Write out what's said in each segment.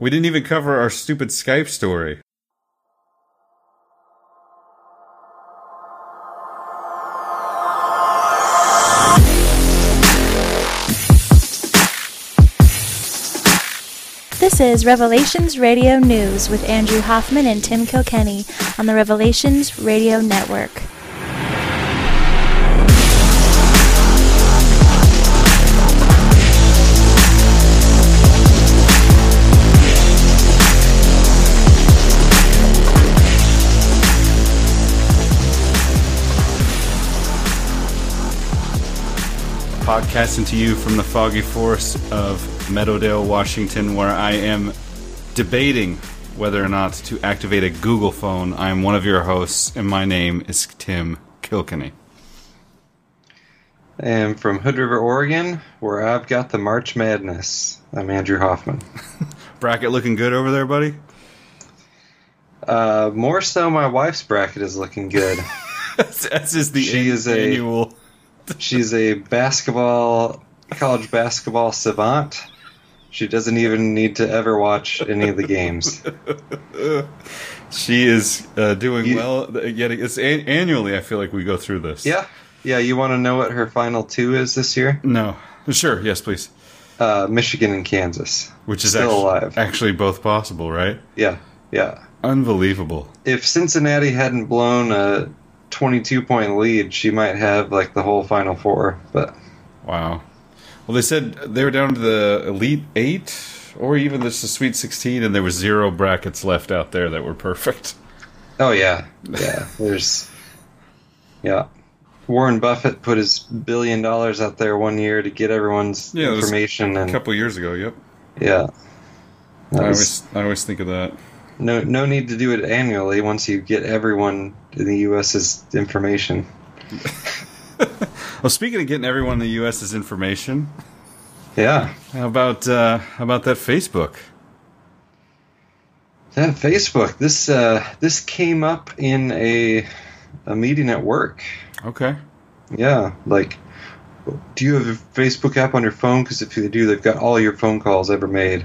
We didn't even cover our stupid Skype story. This is Revelations Radio News with Andrew Hoffman and Tim Kilkenny on the Revelations Radio Network. Podcasting to you from the foggy forest of Meadowdale, Washington, where I am debating whether or not to activate a Google phone. I am one of your hosts, and my name is Tim Kilkenny. And from Hood River, Oregon, where I've got the March Madness, I'm Andrew Hoffman. Bracket looking good over there, buddy? Uh, more so, my wife's bracket is looking good. That's, that's just the She an- is a- annual. She's a basketball, college basketball savant. She doesn't even need to ever watch any of the games. She is uh, doing You- well. Yet it's an- annually. I feel like we go through this. Yeah, yeah. You want to know what her final two is this year? No. Sure. Yes, please. Uh, Michigan and Kansas. Which is Still actually, alive. actually both possible, right? Yeah, yeah. Unbelievable. If Cincinnati hadn't blown a 22 point lead, she might have like the whole final four. But Wow. Well, they said they were down to the Elite Eight, or even just the Sweet Sixteen, and there was zero brackets left out there that were perfect. Oh yeah, yeah. There's, yeah. Warren Buffett put his billion dollars out there one year to get everyone's Yeah, information, A and couple years ago, yep. yeah. I always, I always think of that. No, no need to do it annually once you get everyone in the U.S.'s information. Well, speaking of getting everyone in the U.S.'s information, Yeah, how about uh, how about that Facebook? that Facebook. This uh, this came up in a a meeting at work. Okay. Yeah, like, do you have a Facebook app on your phone? Because if you do, they've got all your phone calls ever made.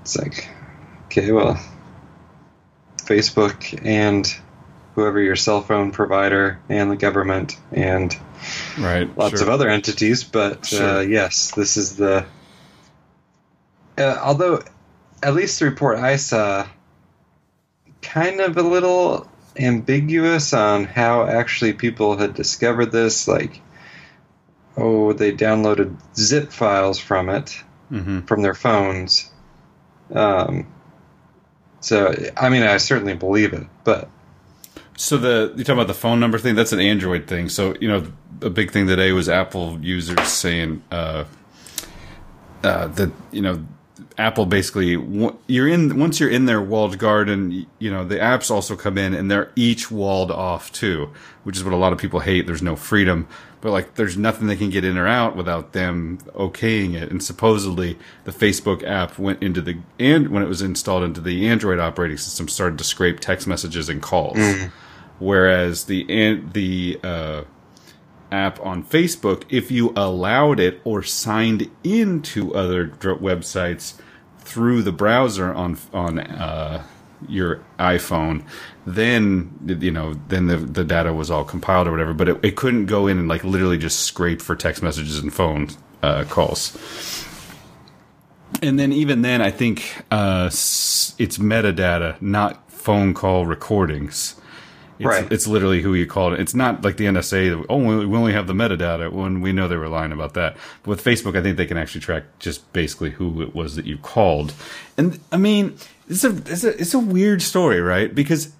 It's like, okay, well, Facebook and whoever your cell phone provider and the government and Right. lots sure. of other entities, but Sure. uh, yes, this is the. Uh, although, at least the report I saw, kind of a little ambiguous on how actually people had discovered this. Like, oh, they downloaded zip files from it hmm from their phones. Um, so, I mean, I certainly believe it, but So the you talk about the phone number thing? That's an Android thing. So you know, a big thing today was Apple users saying uh, uh, that you know, Apple basically you're in once you're in their walled garden. You know, the apps also come in and they're each walled off too, which is what a lot of people hate. There's no freedom, but like there's nothing they can get in or out without them okaying it. And supposedly the Facebook app went into the and when it was installed into the Android operating system started to scrape text messages and calls whereas the an- the uh, app on Facebook, if you allowed it or signed into other websites through the browser on on uh, your iPhone, then you know then the the data was all compiled or whatever. But it, it couldn't go in and like literally just scrape for text messages and phone uh, calls. And then even then, I think uh, it's metadata, not phone call recordings. It's, Right. it's literally who you called. It's not like the NSA. Oh, we we only have the metadata when we know they were lying about that. But with Facebook, I think they can actually track just basically who it was that you called. And I mean, it's a it's a it's a weird story, right? Because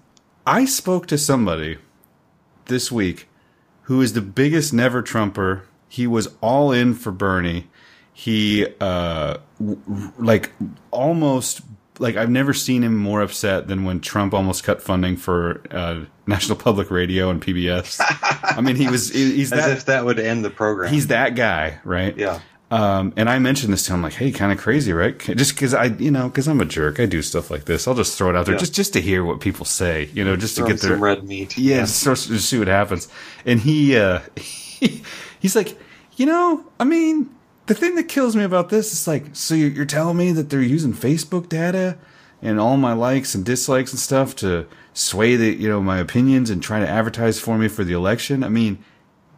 I spoke to somebody this week who is the biggest never Trumper. He was all in for Bernie. He uh like almost like I've never seen him more upset than when Trump almost cut funding for uh, National Public Radio and PBS. I mean, he was he- he's as that if that would end the program. he's that guy, right? yeah. Um, and I mentioned this to him, like, "Hey, kind of crazy, right?" Just because I, you know, because I'm a jerk, I do stuff like this. I'll just throw it out there, Yeah. just just to hear what people say, you know, just to Throw get some their red meat. yeah, just, just see what happens. And he, uh, he, he's like, you know, I mean, the thing that kills me about this is like, so you're, you're telling me that they're using Facebook data and all my likes and dislikes and stuff to sway the you know my opinions and try to advertise for me for the election. I mean,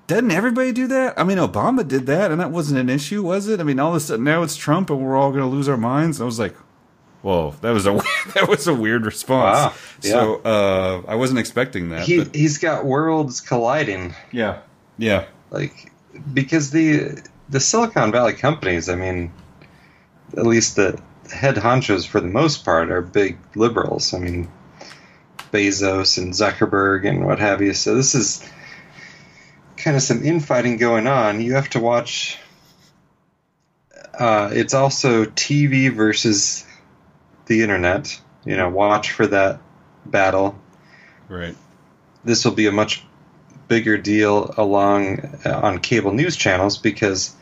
doesn't everybody do that? I mean, Obama did that, and that wasn't an issue, was it? I mean, all of a sudden now it's Trump, and we're all going to lose our minds. I was like, whoa, that was a that was a weird response. Wow, yeah. So uh, I wasn't expecting that. He but he's got worlds colliding, yeah, yeah, like because the the Silicon Valley companies. I mean, at least the head honchos for the most part are big liberals. I mean, Bezos and Zuckerberg and what have you. So this is kind of some infighting going on. You have to watch. Uh, it's also TV versus the internet. You know, watch for that battle. right. This will be a much bigger deal along uh, on cable news channels because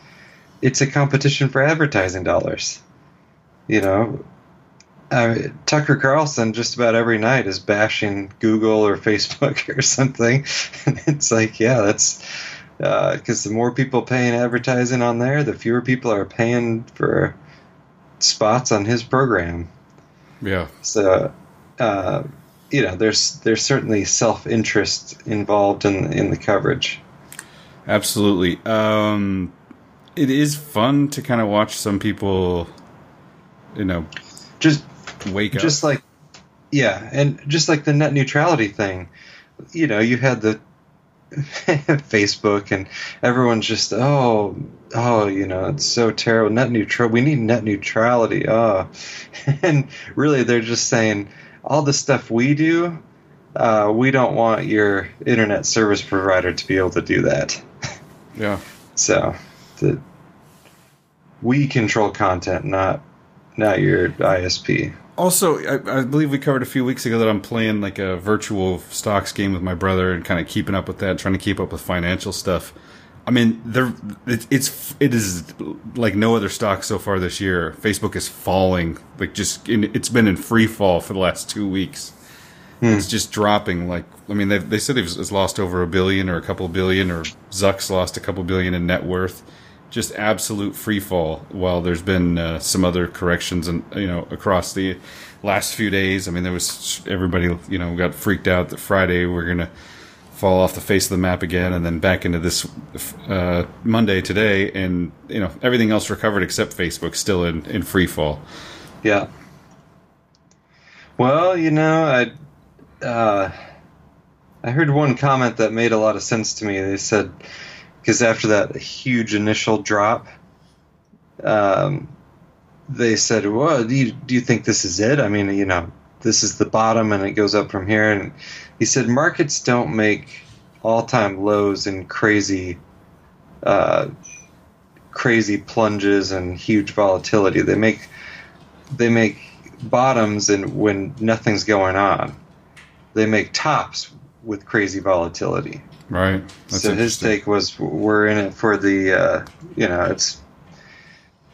it's a competition for advertising dollars. You know, uh, Tucker Carlson just about every night is bashing Google or Facebook or something, and it's like, yeah, that's because the more people paying advertising on there, the fewer people are paying for spots on his program. Yeah, So, uh, you know, there's there's certainly self interest involved in in the coverage. absolutely. Um, it is fun to kind of watch some people, you know, Just wake up. just like yeah and just like the net neutrality thing you know you had the facebook and everyone's just oh oh you know it's so terrible net neutral we need net neutrality oh and really they're just saying all the stuff we do uh, we don't want your internet service provider to be able to do that yeah. so the we control content not not your isp Also, I, I believe we covered a few weeks ago that I'm playing like a virtual stocks game with my brother and kind of keeping up with that, trying to keep up with financial stuff. I mean, there it, it's it is like no other stock so far this year. Facebook is falling, like just in, it's been in free fall for the last two weeks. It's just dropping. Like I mean, they they said it's it's lost over a billion or a couple billion, or Zuck's lost a couple billion in net worth. Just absolute free fall. While there's been uh, some other corrections, and you know, across the last few days. I mean, there was everybody you know got freaked out that Friday we're gonna fall off the face of the map again, and then back into this uh, Monday today, and you know everything else recovered except Facebook, still in in free fall. Yeah. Well, you know, I uh, I heard one comment that made a lot of sense to me. They said because after that huge initial drop, um, they said, "Well, do you do you think this is it? I mean, you know, this is the bottom, and it goes up from here." And he said, "Markets don't make all-time lows and crazy." Uh, crazy plunges and huge volatility. They make they make bottoms and when nothing's going on. They make tops with crazy volatility. Right. so his take was we're in it for the uh, you know it's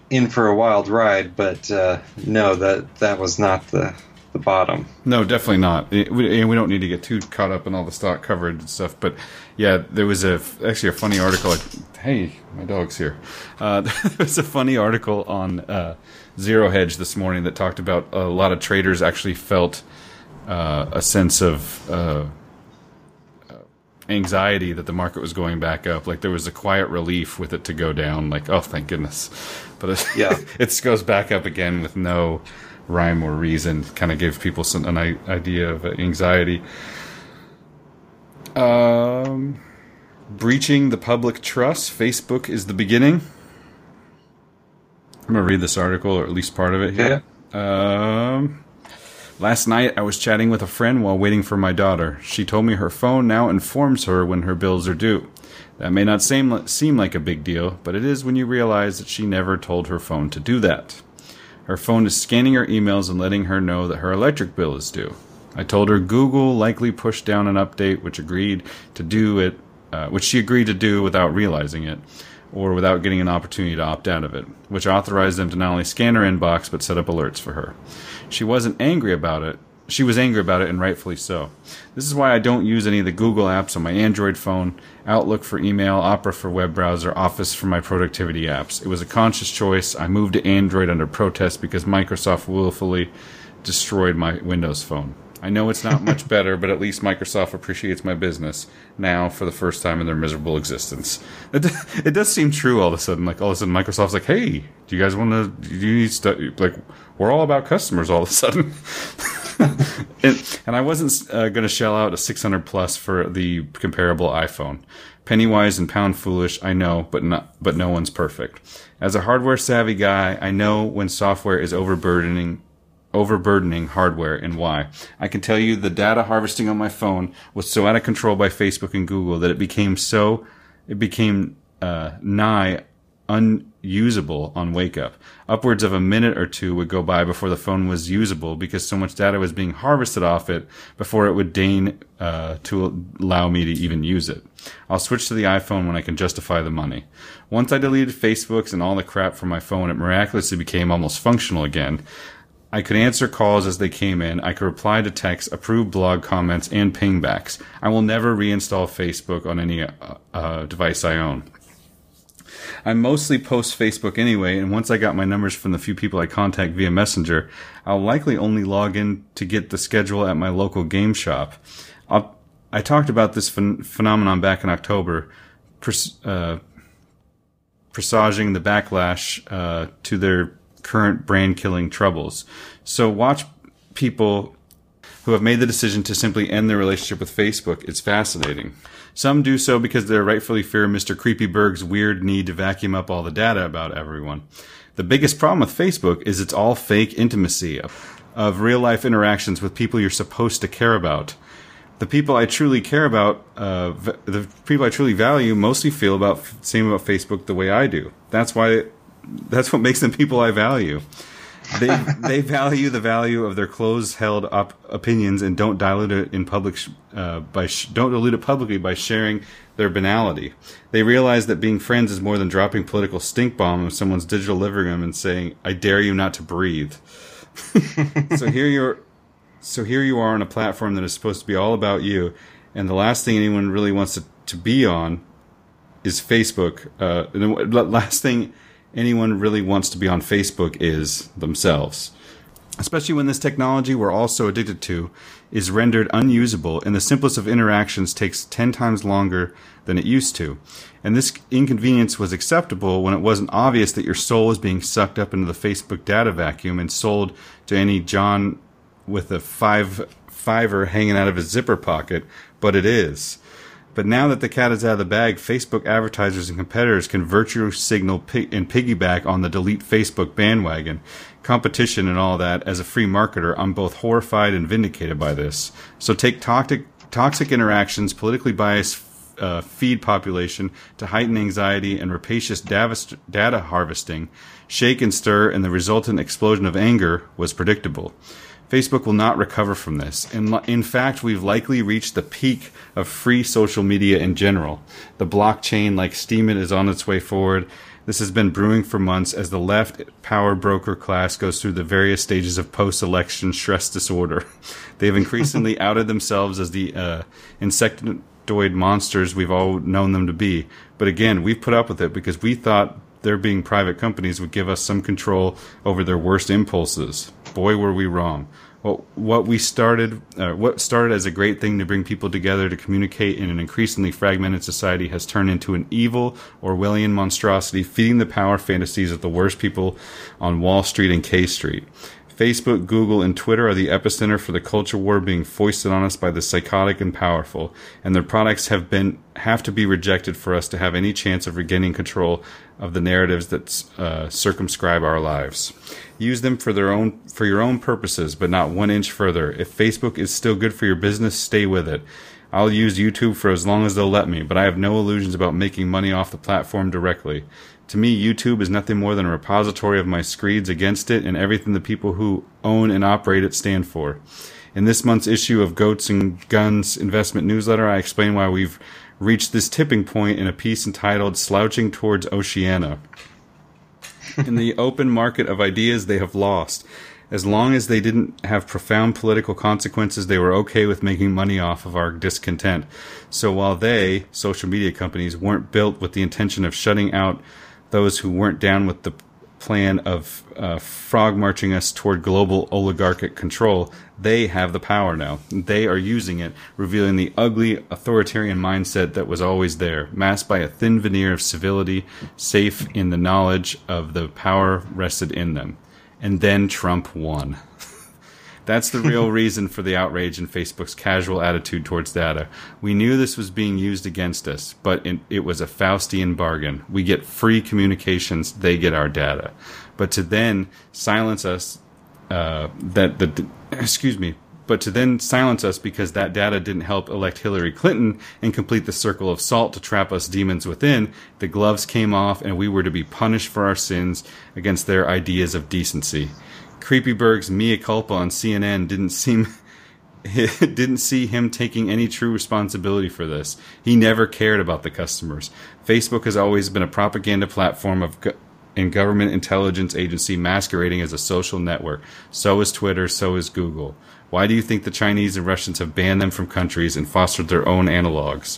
in for a wild ride, but uh, no that that was not the the bottom. No, definitely not. It- we, and we don't need to get too caught up in all the stock coverage and stuff. But yeah, there was a actually a funny article. Like, hey, my dog's here. Uh, there was a funny article on uh, Zero Hedge this morning that talked about a lot of traders actually felt uh, a sense of uh, anxiety that the market was going back up. Like there was a quiet relief with it to go down. Like oh, thank goodness. But it, Yeah. it goes back up again with no rhyme or reason. Kind of give people some an idea of anxiety. Um, breaching the public trust. Facebook is the beginning. I'm gonna read this article, or at least part of it here. Um, last night I was chatting with a friend while waiting for my daughter. She told me her phone now informs her when her bills are due. That may not seem seem like a big deal, but it is when you realize that she never told her phone to do that. Her phone is scanning her emails and letting her know that her electric bill is due. I told her Google likely pushed down an update which agreed to do it, uh, which she agreed to do without realizing it, or without getting an opportunity to opt out of it, which authorized them to not only scan her inbox but set up alerts for her. She wasn't angry about it. She was angry about it, and rightfully so. This is why I don't use any of the Google apps on my Android phone, Outlook for email, Opera for web browser, Office for my productivity apps. It was a conscious choice. I moved to Android under protest because Microsoft willfully destroyed my Windows phone. I know it's not much better, but at least Microsoft appreciates my business now for the first time in their miserable existence. It, it does seem true all of a sudden. Like all of a sudden, Microsoft's like, "Hey, do you guys want to? Do you need stuff? Like, we're all about customers all of a sudden." and, and, I wasn't uh, going to shell out a 600 plus for the comparable iPhone. Pennywise and pound foolish, I know, but not, but no one's perfect. As a hardware savvy guy, I know when software is overburdening overburdening hardware and why. I can tell you the data harvesting on my phone was so out of control by Facebook and Google that it became so it became uh, nigh unusable on wake up. Upwards of a minute or two would go by before the phone was usable because so much data was being harvested off it before it would deign uh, to allow me to even use it. I'll switch to the iPhone when I can justify the money. Once I deleted Facebooks and all the crap from my phone, it miraculously became almost functional again. I could answer calls as they came in. I could reply to texts, approve blog comments, and pingbacks. I will never reinstall Facebook on any uh, uh, device I own. I mostly post Facebook anyway, and once I got my numbers from the few people I contact via Messenger, I'll likely only log in to get the schedule at my local game shop. I'll, i talked about this ph- phenomenon back in October, pres- uh, presaging the backlash uh, to their current brand killing troubles. So watch people who have made the decision to simply end their relationship with Facebook. It's fascinating. Some do so because they rightfully fear Mr. Creepyberg's weird need to vacuum up all the data about everyone. The biggest problem with Facebook is it's all fake intimacy of, of real life interactions with people you're supposed to care about. The people I truly care about, uh, the people I truly value, mostly feel about same about Facebook the way I do. That's why that's what makes them people I value. They they value the value of their closed held up opinions and don't dilute it in public uh, by sh- don't dilute it publicly by sharing their banality. They realize that being friends is more than dropping political stink bomb of someone's digital living room and saying "I dare you not to breathe." so here you're, so here you are on a platform that is supposed to be all about you, and the last thing anyone really wants to, to be on is Facebook. Uh, the last thing anyone really wants to be on Facebook is themselves. Especially when this technology we're all so addicted to is rendered unusable and the simplest of interactions takes 10 times longer than it used to. And this inconvenience was acceptable when it wasn't obvious that your soul was being sucked up into the Facebook data vacuum and sold to any John with a five fiver hanging out of his zipper pocket, but it is. But now that the cat is out of the bag, Facebook advertisers and competitors can virtue signal and piggyback on the delete Facebook bandwagon, competition and all that. As a free marketer, I'm both horrified and vindicated by this. So take toxic, toxic interactions, politically biased uh, feed population to heighten anxiety and rapacious data harvesting, shake and stir, and the resultant explosion of anger was predictable. Facebook will not recover from this. In, in fact, we've likely reached the peak of free social media in general. The blockchain, like Steemit, is on its way forward. This has been brewing for months as the left power broker class goes through the various stages of post election stress disorder. they have increasingly outed themselves as the uh, insectoid monsters we've all known them to be. But again, we've put up with it because we thought their being private companies would give us some control over their worst impulses. Boy, were we wrong. Well, what we started, uh, what started as a great thing to bring people together to communicate in an increasingly fragmented society has turned into an evil Orwellian monstrosity feeding the power fantasies of the worst people on Wall Street and K Street. Facebook, Google, and Twitter are the epicenter for the culture war being foisted on us by the psychotic and powerful, and their products have been have to be rejected for us to have any chance of regaining control of the narratives that uh, circumscribe our lives. Use them for their own for your own purposes, but not one inch further. If Facebook is still good for your business, stay with it. I'll use YouTube for as long as they'll let me, but I have no illusions about making money off the platform directly. To me, YouTube is nothing more than a repository of my screeds against it and everything the people who own and operate it stand for. In this month's issue of Goats and Guns investment newsletter, I explain why we've reached this tipping point in a piece entitled Slouching Towards Oceania. in the open market of ideas, they have lost. As long as they didn't have profound political consequences, they were okay with making money off of our discontent. So while they, social media companies, weren't built with the intention of shutting out those who weren't down with the plan of uh, frog marching us toward global oligarchic control, they have the power now. They are using it, revealing the ugly authoritarian mindset that was always there, masked by a thin veneer of civility, safe in the knowledge of the power rested in them. And then Trump won. That's the real reason for the outrage in Facebook's casual attitude towards data. We knew this was being used against us, but it, it, was a Faustian bargain. We get free communications, they get our data. But to then silence us, uh, that the excuse me, but to then silence us because that data didn't help elect Hillary Clinton and complete the circle of salt to trap us demons within, the gloves came off and we were to be punished for our sins against their ideas of decency. Creepyberg's mea culpa on CNN didn't seem didn't see him taking any true responsibility for this. He never cared about the customers. Facebook has always been a propaganda platform of and government intelligence agency masquerading as a social network. So is Twitter, so is Google. Why do you think the Chinese and Russians have banned them from countries and fostered their own analogs?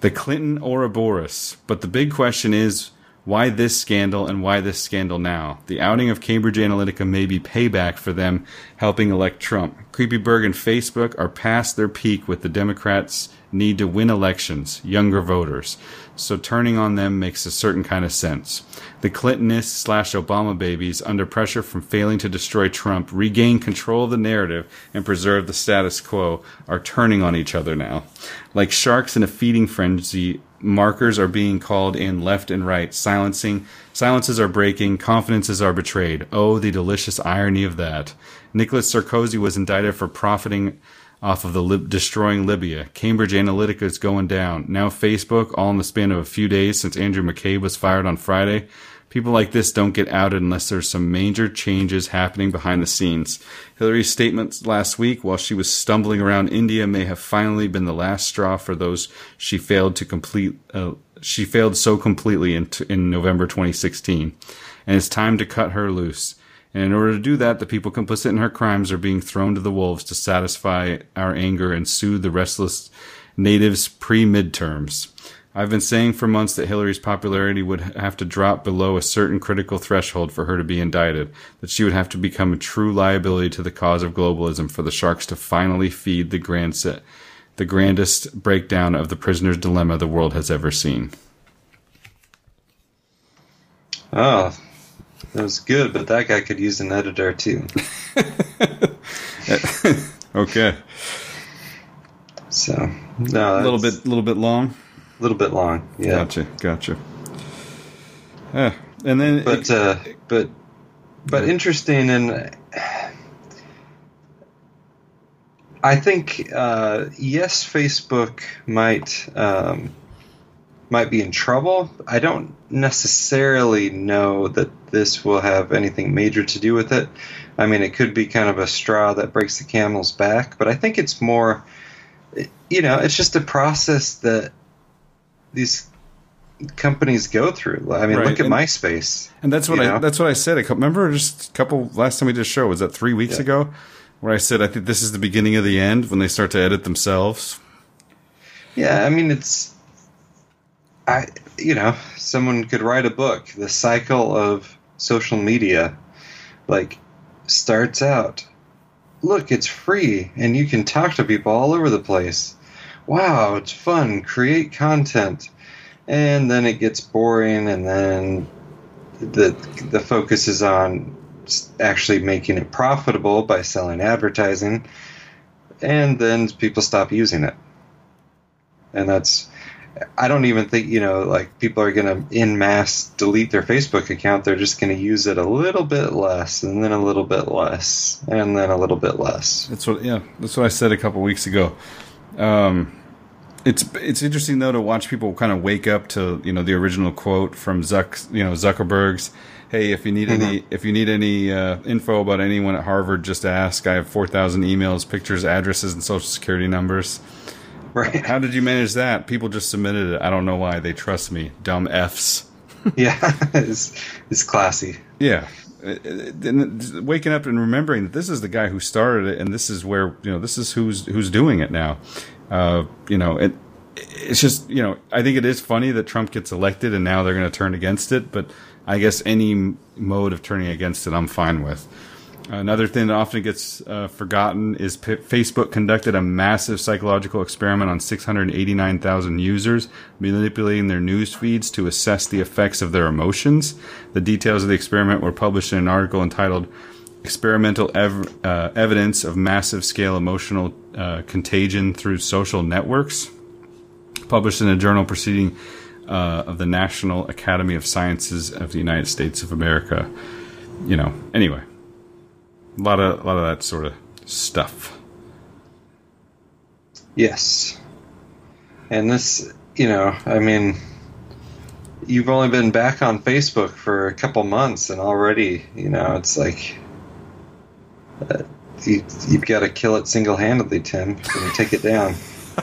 The Clinton Ouroboros. But the big question is why this scandal and why this scandal now? The outing of Cambridge Analytica may be payback for them helping elect Trump. Creepyberg and Facebook are past their peak with the Democrats' need to win elections, younger voters. So turning on them makes a certain kind of sense. The Clintonists slash Obama babies, under pressure from failing to destroy Trump, regain control of the narrative and preserve the status quo, are turning on each other now. Like sharks in a feeding frenzy, markers are being called in left and right, silencing silences are breaking, confidences are betrayed. Oh, the delicious irony of that. Nicolas Sarkozy was indicted for profiting off of the Lib- destroying Libya. Cambridge Analytica is going down. Now Facebook, all in the span of a few days since Andrew McCabe was fired on Friday. People like this don't get outed unless there's some major changes happening behind the scenes. Hillary's statements last week while she was stumbling around India may have finally been the last straw for those she failed to complete. Uh, she failed so completely in, t- in November 2016, and it's time to cut her loose. And in order to do that, the people complicit in her crimes are being thrown to the wolves to satisfy our anger and soothe the restless natives pre midterms. I've been saying for months that Hillary's popularity would have to drop below a certain critical threshold for her to be indicted, that she would have to become a true liability to the cause of globalism for the sharks to finally feed the grand set, the grandest breakdown of the prisoner's dilemma the world has ever seen. Oh, that was good, but that guy could use an editor too. okay. So no, a little bit, a little bit long. A little bit long. Yeah. Gotcha. Gotcha. Yeah, and then, but uh, but but interesting, and I think uh, yes, Facebook might um, might be in trouble. I don't necessarily know that this will have anything major to do with it. I mean, it could be kind of a straw that breaks the camel's back, but I think it's more, you know, it's just a process that these companies go through. I mean, right. look at and, MySpace. And that's what I know? that's what I said. I remember just a couple last time we did a show was that three weeks yeah. ago, where I said I think this is the beginning of the end when they start to edit themselves. Yeah, I mean it's, I you know someone could write a book. The cycle of social media, like, starts out. Look, it's free, and you can talk to people all over the place. Wow, it's fun. Create content and then it gets boring, and then the the focus is on actually making it profitable by selling advertising, and then people stop using it, and that's. I don't even think you know like people are going to in mass delete their Facebook account. They're just going to use it a little bit less, and then a little bit less, and then a little bit less. That's what yeah. That's what I said a couple weeks ago. Um, it's it's interesting though to watch people kind of wake up to you know the original quote from Zuck you know Zuckerberg's. Hey, if you need mm-hmm. any if you need any uh, info about anyone at Harvard, just ask. I have four thousand emails, pictures, addresses, and social security numbers. Right. How did you manage that? People just submitted it. I don't know why. They trust me. Dumb f's. yeah, it's it's classy. Yeah, waking up and remembering that this is the guy who started it, and this is where you know this is who's who's doing it now. Uh, you know, it, it's just you know I think it is funny that Trump gets elected and now they're going to turn against it, but I guess any mode of turning against it, I'm fine with. Another thing that often gets uh, forgotten is P- Facebook conducted a massive psychological experiment on 689,000 users, manipulating their news feeds to assess the effects of their emotions. The details of the experiment were published in an article entitled Experimental Ev- uh, Evidence of Massive Scale Emotional uh, Contagion Through Social Networks, published in a journal proceeding uh, of the National Academy of Sciences of the United States of America. You know, anyway a lot of a lot of that sort of stuff. Yes. And this, you know, I mean, you've only been back on Facebook for a couple months, and already, you know, it's like uh, you, have got to kill it single handedly, Tim, and take it down.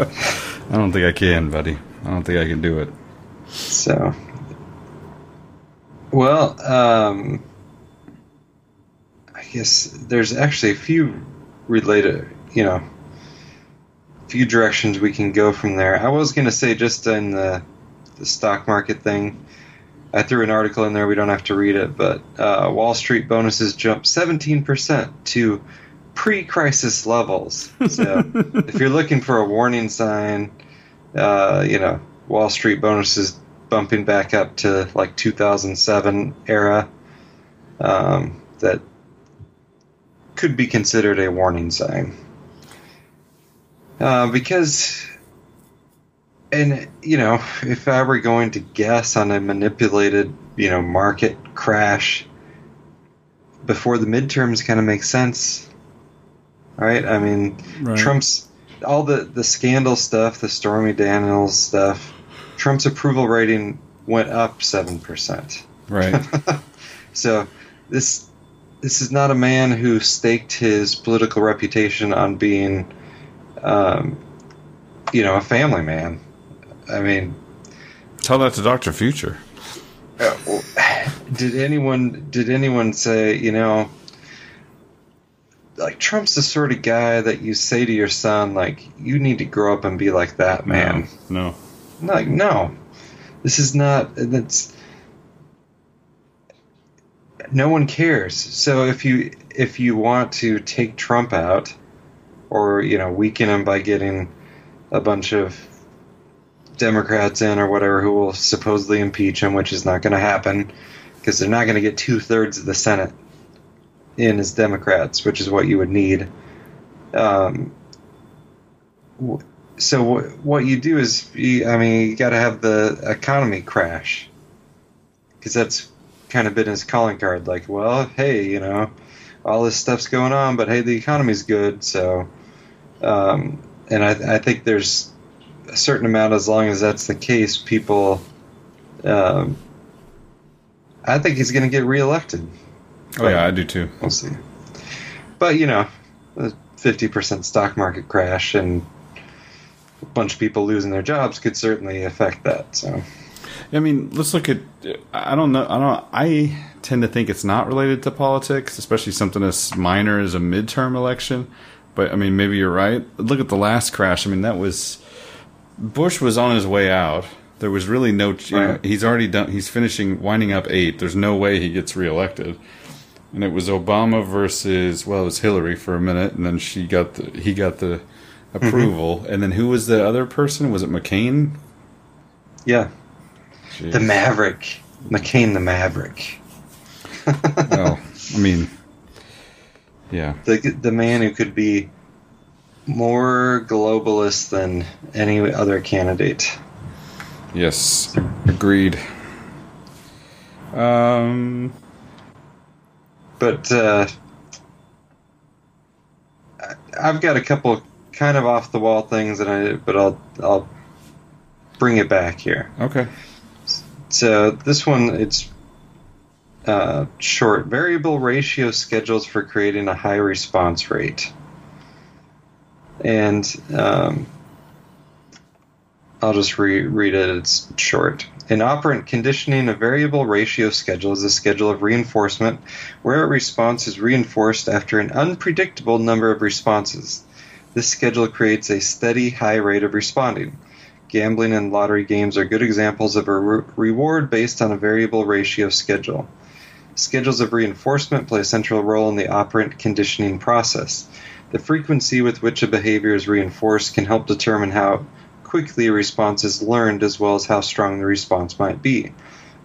I don't think I can, buddy. I don't think I can do it. So, well, um, guess there's actually a few related, you know, few directions we can go from there. I was going to say just in the the stock market thing. I threw an article in there. We don't have to read it, but uh, Wall Street bonuses jumped 17% to pre-crisis levels. So if you're looking for a warning sign, uh, you know, Wall Street bonuses bumping back up to like 2007 era. Um, that could be considered a warning sign. Uh, because, and you know, if I were going to guess on a manipulated, you know, market crash before the midterms, kind of makes sense, right? I mean, right. Trump's all the the scandal stuff, the Stormy Daniels stuff. Trump's approval rating went up seven percent. Right. so this this is not a man who staked his political reputation on being, um, you know, a family man. I mean, tell that to Doctor Future. Uh, did anyone did anyone say you know like Trump's the sort of guy that you say to your son like you need to grow up and be like that man? No, no. like no, this is not. That's no one cares. So if you if you want to take Trump out, or you know weaken him by getting a bunch of Democrats in or whatever who will supposedly impeach him, which is not going to happen because they're not going to get two thirds of the Senate in as Democrats, which is what you would need. Um, so what you do is, you, I mean, you got to have the economy crash because that's kind of been his calling card. Like, well, hey, you know, all this stuff's going on, but hey, the economy's good. So, um, and I, I, think there's a certain amount, as long as that's the case, people. Um, I think he's going to get reelected. Oh yeah, I do too. We'll see. But you know, a fifty percent stock market crash and a bunch of people losing their jobs could certainly affect that. So. I mean, let's look at. I don't know. I don't. I tend to think it's not related to politics, especially something as minor as a midterm election. But I mean, maybe you're right. Look at the last crash. I mean, that was Bush was on his way out. There was really no. You know, he's already done. He's finishing, winding up eight. There's no way he gets reelected. And it was Obama versus well, it was Hillary for a minute, and then she got the he got the approval. Mm-hmm. And then who was the other person? Was it McCain? Yeah. Jeez. The Maverick, McCain the Maverick. well, I mean, yeah, the the man who could be more globalist than any other candidate. Yes, agreed. Um, but uh, I've got a couple kind of off the wall things that I, but I'll I'll bring it back here. Okay. So this one, it's uh, short. Variable ratio schedules for creating a high response rate. And um, I'll just re- read it. It's short. In operant conditioning a variable ratio schedule is a schedule of reinforcement where a response is reinforced after an unpredictable number of responses. This schedule creates a steady, high rate of responding. Gambling and lottery games are good examples of a re- reward based on a variable ratio schedule. Schedules of reinforcement play a central role in the operant conditioning process. The frequency with which a behavior is reinforced can help determine how quickly a response is learned as well as how strong the response might be.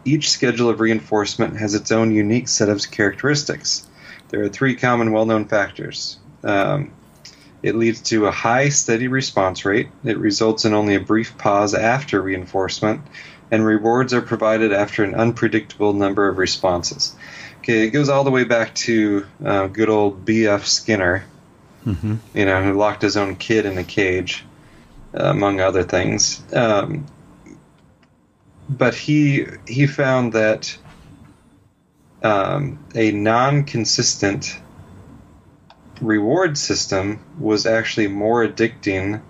Each schedule of reinforcement has its own unique set of characteristics. There are three common well known factors. Um, it leads to a high, steady response rate. It results in only a brief pause after reinforcement, and rewards are provided after an unpredictable number of responses. Okay, it goes all the way back to uh, good old B.F. Skinner, Mm-hmm. you know, who locked his own kid in a cage, uh, among other things. Um, but he he found that um, a non-consistent reward system was actually more addicting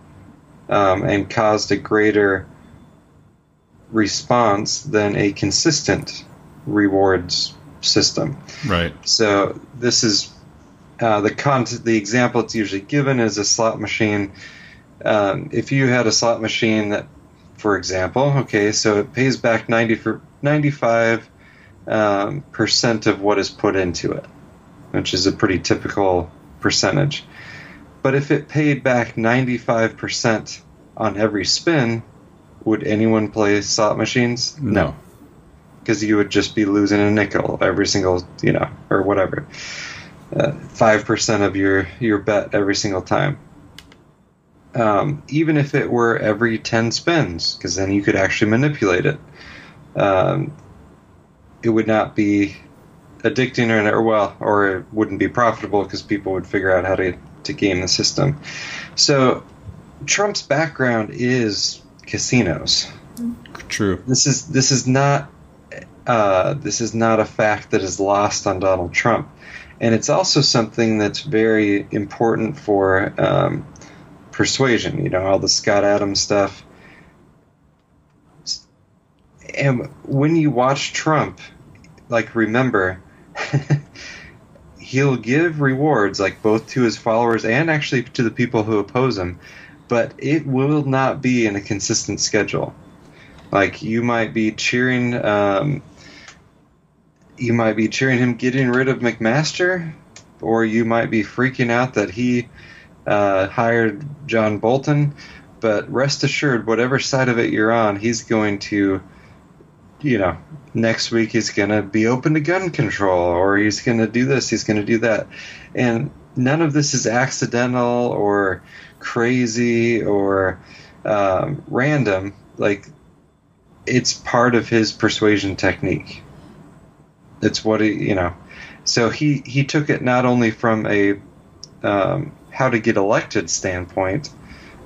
um, and caused a greater response than a consistent rewards system. Right. So this is uh, the con- the example it's usually given is a slot machine. Um, if you had a slot machine that, for example, okay, so it pays back ninety for ninety five um, percent of what is put into it, which is a pretty typical percentage. But if it paid back ninety five percent on every spin, would anyone play slot machines? No. because you would just be losing a nickel every single, you know, or whatever, uh, five percent of your your bet every single time. Um, even if it were every ten spins, because then you could actually manipulate it. Um, it would not be addicting or, or well, or it wouldn't be profitable because people would figure out how to to game the system. So Trump's background is casinos True. this is this is not uh, this is not a fact that is lost on Donald Trump, and it's also something that's very important for um, persuasion. You know, all the Scott Adams stuff. And when you watch Trump, like remember, he'll give rewards like both to his followers and actually to the people who oppose him, but it will not be in a consistent schedule. Like you might be cheering, um, you might be cheering him getting rid of McMaster, or you might be freaking out that he uh, hired John Bolton. But rest assured, whatever side of it you're on, he's going to, you know, next week he's going to be open to gun control, or he's going to do this, he's going to do that, and none of this is accidental or crazy or um, random. Like it's part of his persuasion technique. It's what he, you know. So he he took it not only from a um, how to get elected standpoint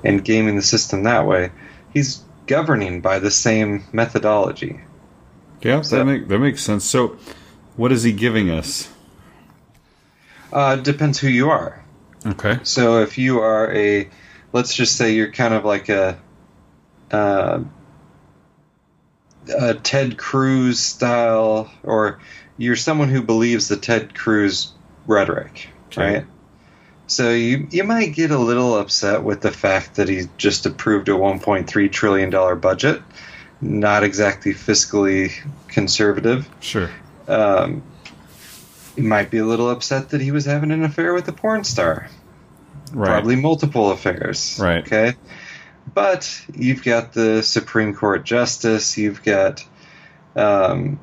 and gaming the system that way. He's governing by the same methodology. Yeah, So- that make, that makes sense. So, what is he giving us? Uh, depends who you are. Okay. So if you are a, let's just say you're kind of like a, uh, a Ted Cruz style, or you're someone who believes the Ted Cruz rhetoric, Okay. right? So you you might get a little upset with the fact that he just approved a 1.3 trillion dollar budget, not exactly fiscally conservative. Sure. Um, you might be a little upset that he was having an affair with a porn star Right. probably multiple affairs. Right. Okay. But you've got the Supreme Court justice. You've got um,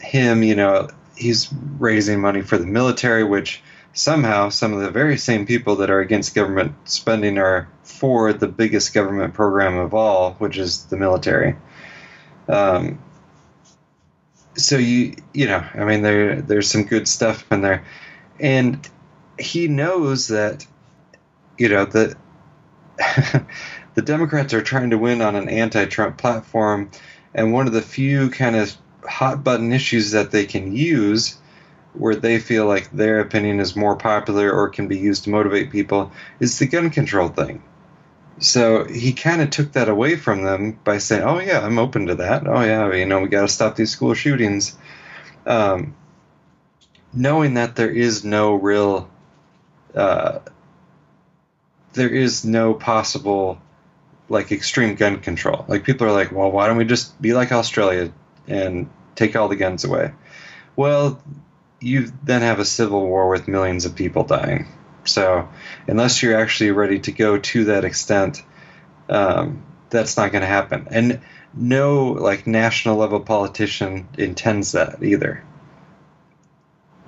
him. You know, he's raising money for the military, which somehow some of the very same people that are against government spending are for the biggest government program of all, which is the military. Um, so you you know, I mean, there there's some good stuff in there, and he knows that you know the the Democrats are trying to win on an anti-Trump platform, and one of the few kind of hot button issues that they can use where they feel like their opinion is more popular or can be used to motivate people is the gun control thing. So he kind of took that away from them by saying, "Oh yeah, I'm open to that. Oh yeah, you know, we got to stop these school shootings." Um, knowing that there is no real, uh, there is no possible like extreme gun control. Like people are like, well, why don't we just be like Australia and take all the guns away? Well, you then have a civil war with millions of people dying. So unless you're actually ready to go to that extent, um, that's not going to happen. And no like national level politician intends that either.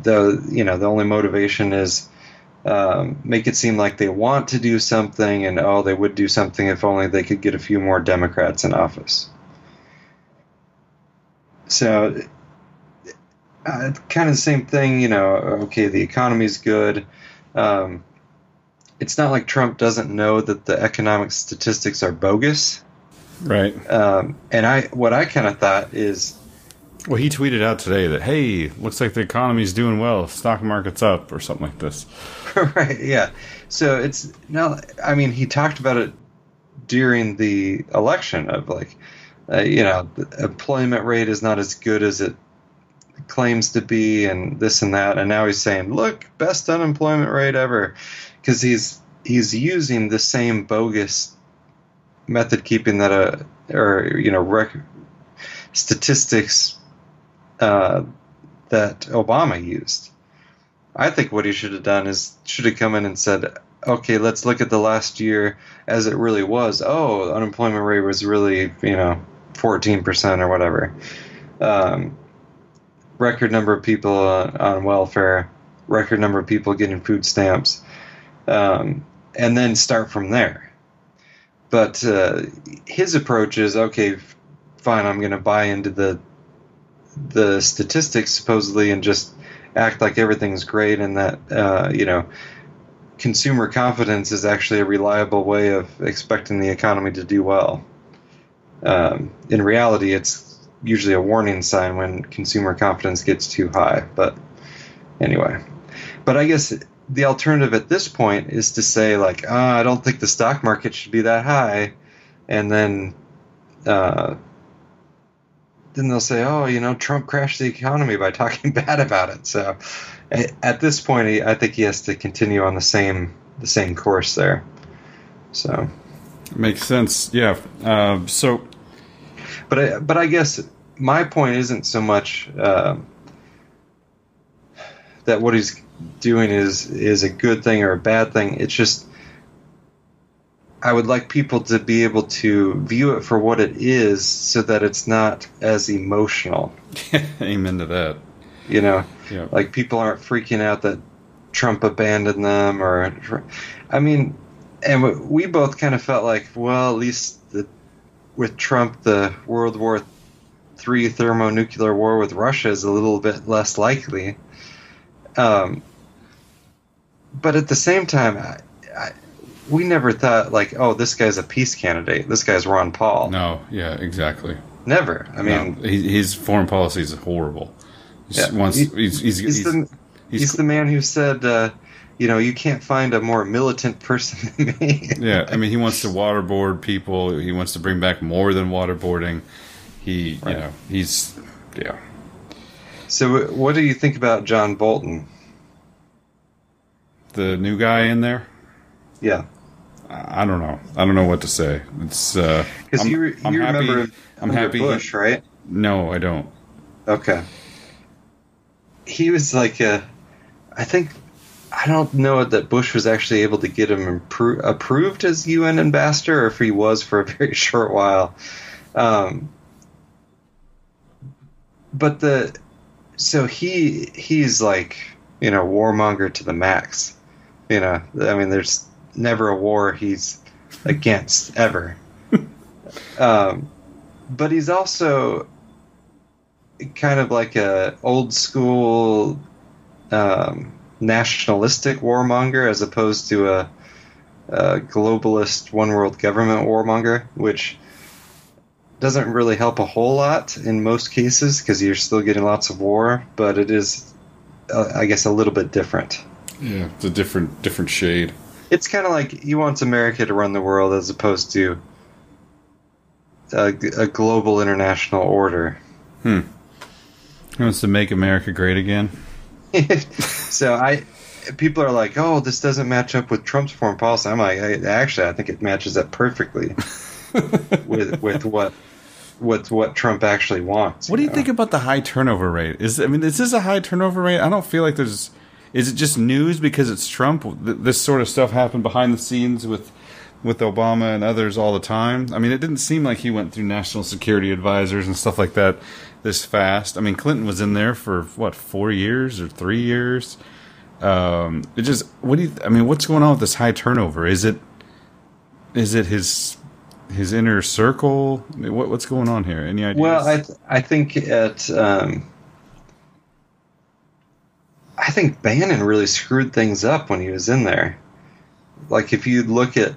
The you know the only motivation is um, make it seem like they want to do something and oh they would do something if only they could get a few more Democrats in office. So uh, kind of the same thing, you know. Okay, the economy's good. Um, it's not like Trump doesn't know that the economic statistics are bogus, Right. um, and I what I kind of thought is Well, he tweeted out today that hey, looks like the economy's doing well, stock market's up, or something like this. right, yeah. So it's now. I mean, he talked about it during the election of like, uh, you know, the employment rate is not as good as it claims to be, and this and that. And now he's saying, look, best unemployment rate ever, because he's he's using the same bogus method keeping that a or you know rec- statistics uh, that Obama used. I think what he should have done is should have come in and said, okay, let's look at the last year as it really was. Oh, unemployment rate was really, you know, 14% or whatever. Um, record number of people on, on welfare, record number of people getting food stamps, um, and then start from there. But uh, his approach is okay, fine, I'm going to buy into the the statistics supposedly and just act like everything's great and that uh, you know consumer confidence is actually a reliable way of expecting the economy to do well. Um, in reality, it's usually a warning sign when consumer confidence gets too high. But anyway, but I guess the alternative at this point is to say like, ah, I don't think the stock market should be that high, and then. Uh, then they'll say, "Oh, you know, Trump crashed the economy by talking bad about it." So, at this point, I think he has to continue on the same the same course there. So, Makes sense. Yeah. Uh, so but I, but I guess my point isn't so much uh, that what he's doing is is a good thing or a bad thing. It's just I would like people to be able to view it for what it is, so that it's not as emotional. amen to that. You know, Yeah. like people aren't freaking out that Trump abandoned them, or I mean, and we- we both kind of felt like, well, at least the, with Trump, the World War Three thermonuclear war with Russia is a little bit less likely. Um, but at the same time, I, I, we never thought like, oh, this guy's a peace candidate. This guy's Ron Paul. no. Yeah. Exactly. Never. I mean, no, he, his foreign policy is horrible. He's, Yeah. wants, He- he's, he's, he's, he's, the he's, the man who said, uh, you know, you can't find a more militant person than me. yeah. I mean, he wants to waterboard people. He wants to bring back more than waterboarding. He, Right. you know, he's, yeah. So, what do you think about John Bolton? The new guy in there. Yeah, I don't know. I don't know what to say. It's uh, because I'm- you, re- I'm you happy- remember I'm happy he- Bush, right? No, I don't. Okay. He was like a, I think, I don't know that Bush was actually able to get him approved as UN ambassador, or if he was for a very short while. Um, but the, so he he's like you know warmonger to the max. You know, I mean, there's never a war he's against ever. um, but he's also kind of like a old school um, nationalistic warmonger as opposed to a, a globalist one world government warmonger, which doesn't really help a whole lot in most cases because you're still getting lots of war, but it is, uh, I guess, a little bit different. Yeah, it's a different different shade. It's kind of like he wants America to run the world as opposed to a, a global international order. Hmm. He wants to make America great again. so I, people are like, "Oh, this doesn't match up with Trump's foreign policy." I'm like, I, actually, I think it matches up perfectly with with what with what Trump actually wants. What do you know? think about the high turnover rate? Is I mean, is this a high turnover rate? I don't feel like there's. Is it just news because it's Trump? This sort of stuff happened behind the scenes with with Obama and others all the time. I mean, it didn't seem like he went through national security advisors and stuff like that this fast. I mean, Clinton was in there for what four years or three years. Um, it just what do you? I mean, what's going on with this high turnover? Is it is it his his inner circle? I mean, what, what's going on here? Any ideas? Well, I th- I think at um, I think Bannon really screwed things up when he was in there. Like if you look at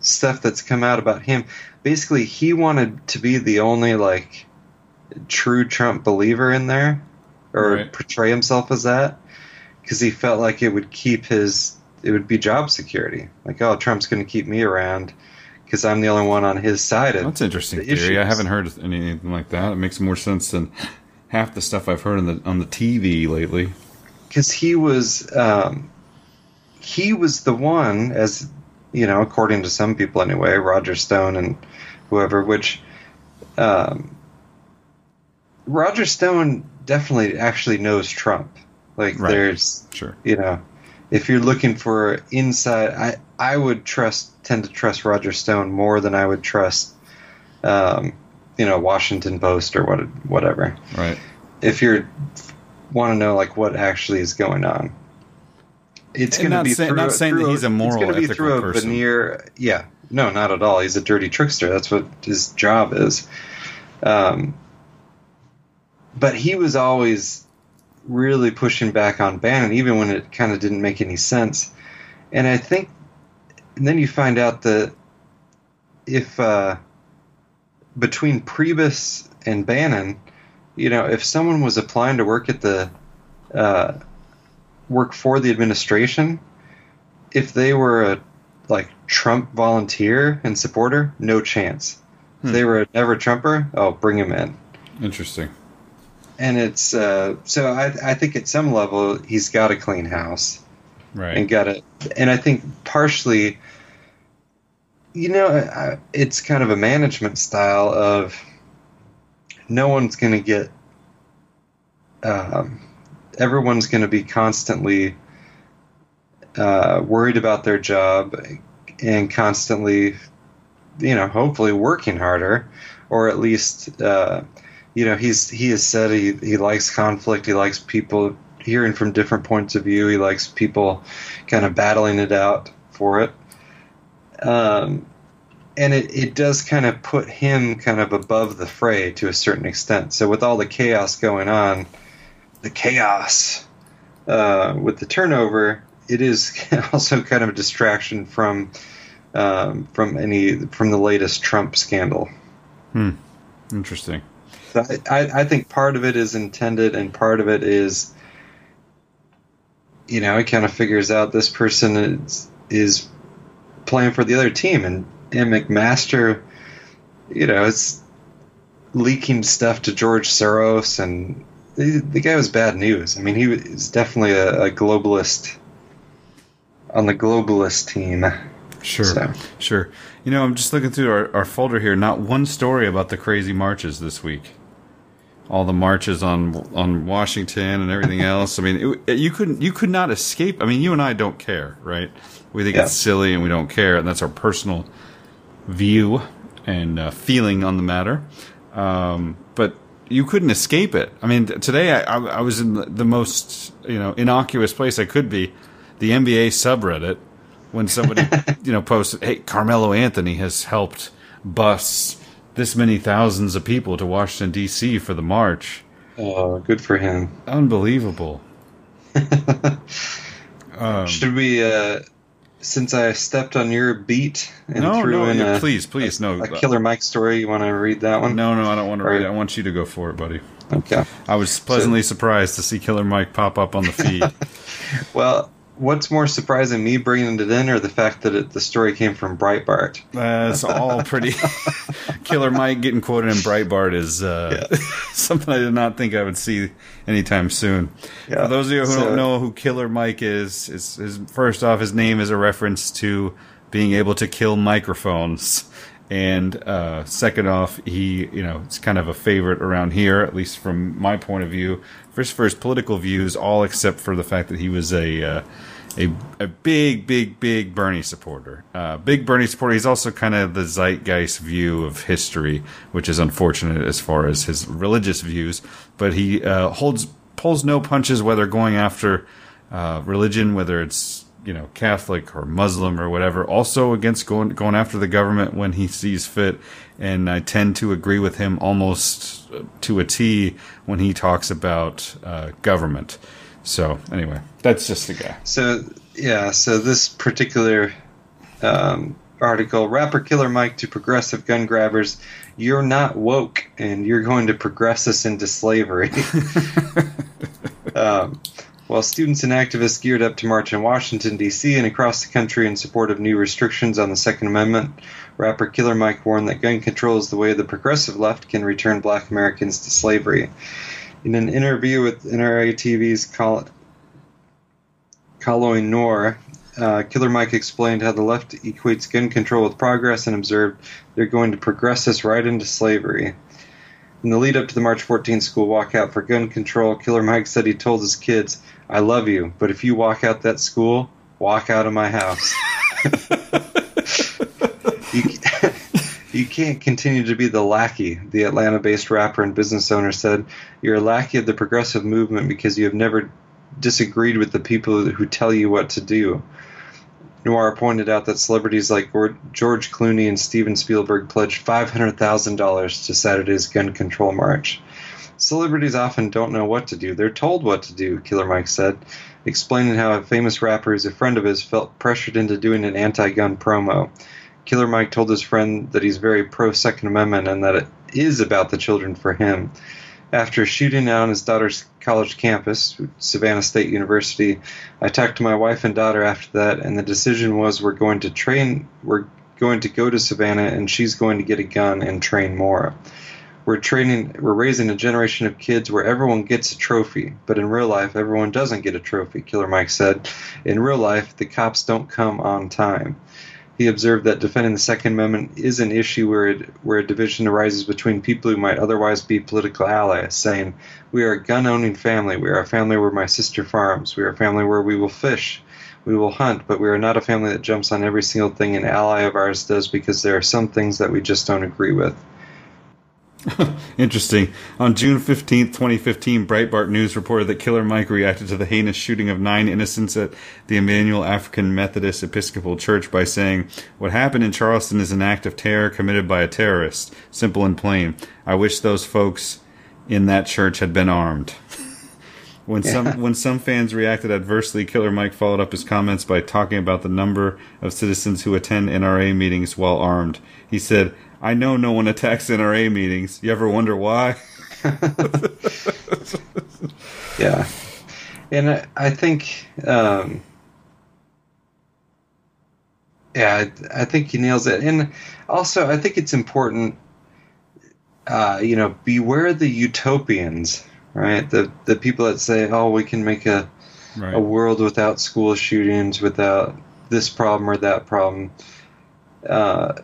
stuff that's come out about him, basically he wanted to be the only like true Trump believer in there, or Right. portray himself as that, because he felt like it would keep his it would be job security. Like, oh, Trump's going to keep me around because I'm the only one on his side of That's interesting the theory. I haven't heard anything like that. It makes more sense than half the stuff I've heard on the on the TV lately. because he was um, he was the one as you know according to some people anyway roger stone and whoever which um, roger stone definitely actually knows trump like Right. there's Sure. you know if you're looking for inside i i would trust tend to trust roger stone more than i would trust um, you know washington post or what whatever Right. if you're want to know like what actually is going on. It's going to be say- through, not saying that through a- he's a moral, It's going to be through a person. veneer. Yeah, no, not at all. He's a dirty trickster. That's what his job is. Um, but he was always really pushing back on Bannon, even when it kind of didn't make any sense. And I think, and then you find out that if uh, between Priebus and Bannon, you know, if someone was applying to work at the uh, work for the administration, if they were a like Trump volunteer and supporter, no chance. If they were a never Trumper, oh, bring him in. Interesting. And it's uh, so I, I think at some level he's got a clean house Right. and got it. And I think partially, you know, I, it's kind of a management style of no one's going to get. Um, everyone's going to be constantly uh, worried about their job and constantly, you know, hopefully working harder, or at least, uh, you know, he's he has said he he likes conflict. He likes people hearing from different points of view. He likes people kind of battling it out for it. Um, and it, it does kind of put him kind of above the fray to a certain extent. So with all the chaos going on, the chaos uh, with the turnover, it is also kind of a distraction from um, from any from the latest Trump scandal. Hmm. Interesting. I, I I think part of it is intended, and part of it is, you know, he kind of figures out this person is is playing for the other team, and and McMaster, you know, is leaking stuff to George Soros, and the, the guy was bad news. I mean, he was definitely a, a globalist on the globalist team. Sure. So. Sure. You know, I'm just looking through our, our folder here. Not one story about the crazy marches this week. All the marches on on Washington and everything else. I mean, it, you couldn't you could not escape. I mean, you and I don't care, right? We think Yeah. it's silly and we don't care, and that's our personal view and uh, feeling on the matter. Um, but you couldn't escape it. I mean, today I, I, I was in the, most you know innocuous place I could be, the NBA subreddit, when somebody you know posted, "Hey, Carmelo Anthony has helped bus this many thousands of people to Washington D.C. for the march." Oh, good for him. Unbelievable. Um, Should we, uh, since I stepped on your beat and no, threw no, in yeah, a, please, please, no, a Killer Mike story, you want to read that one? no, no, I don't want to Or- read it. I want you to go for it, buddy. Okay. I was pleasantly surprised to see Killer Mike pop up on the feed. Well, what's more surprising, me bringing it in, or the fact that it, the story came from Breitbart? Uh, it's all pretty. Killer Mike getting quoted in Breitbart is uh, yeah. something I did not think I would see anytime soon. Yeah. For those of you who so, don't know who Killer Mike is, is, is first off, his name is a reference to being able to kill microphones. And uh, second off, he, you know, it's kind of a favorite around here, at least from my point of view. First, for his political views, all except for the fact that he was a uh, a, a big, big, big Bernie supporter. Uh, big Bernie supporter. He's also kind of the zeitgeist view of history, which is unfortunate as far as his religious views. But he uh, holds pulls no punches, whether going after uh, religion, whether it's you know Catholic or Muslim or whatever. Also against going going after the government when he sees fit, and I tend to agree with him almost to a T when he talks about uh, government. So anyway, that's just the guy. So yeah, so this particular um, article, rapper Killer Mike to progressive gun grabbers, you're not woke, and you're going to progress us into slavery. um, while students and activists geared up to march in Washington, D.C. and across the country in support of new restrictions on the Second Amendment, rapper Killer Mike warned that gun control is the way the progressive left can return black Americans to slavery. In an interview with NRA TV's Col- Colion Noir, uh, Killer Mike explained how the left equates gun control with progress and observed they're going to progress us right into slavery. In the lead up to the March 14th school walkout for gun control, Killer Mike said he told his kids, I love you, but if you walk out that school, walk out of my house. you, you can't continue to be the lackey, the Atlanta based rapper and business owner said. You're a lackey of the progressive movement because you have never disagreed with the people who tell you what to do. Noir pointed out that celebrities like George Clooney and Steven Spielberg pledged $500,000 to Saturday's gun control march. Celebrities often don't know what to do. They're told what to do, Killer Mike said, explaining how a famous rapper who's a friend of his felt pressured into doing an anti gun promo. Killer Mike told his friend that he's very pro Second Amendment and that it is about the children for him. After shooting on his daughter's college campus, Savannah State University, I talked to my wife and daughter after that, and the decision was we're going to train, we're going to go to Savannah, and she's going to get a gun and train more. We're training, we're raising a generation of kids where everyone gets a trophy, but in real life, everyone doesn't get a trophy, Killer Mike said. In real life, the cops don't come on time. He observed that defending the Second Amendment is an issue where, it, where a division arises between people who might otherwise be political allies, saying, We are a gun owning family. We are a family where my sister farms. We are a family where we will fish. We will hunt, but we are not a family that jumps on every single thing an ally of ours does because there are some things that we just don't agree with. Interesting. On June 15th, 2015, Breitbart News reported that Killer Mike reacted to the heinous shooting of nine innocents at the Emmanuel African Methodist Episcopal Church by saying, What happened in Charleston is an act of terror committed by a terrorist. Simple and plain. I wish those folks in that church had been armed. When yeah. some when some fans reacted adversely, Killer Mike followed up his comments by talking about the number of citizens who attend NRA meetings while armed. He said, I know no one attacks NRA meetings. You ever wonder why? yeah. And I, think, um, yeah, I, I, think he nails it. And also, I think it's important, uh, you know, beware the utopians, right? The the people that say, "Oh, we can make a right. a world without school shootings, without this problem or that problem." Uh,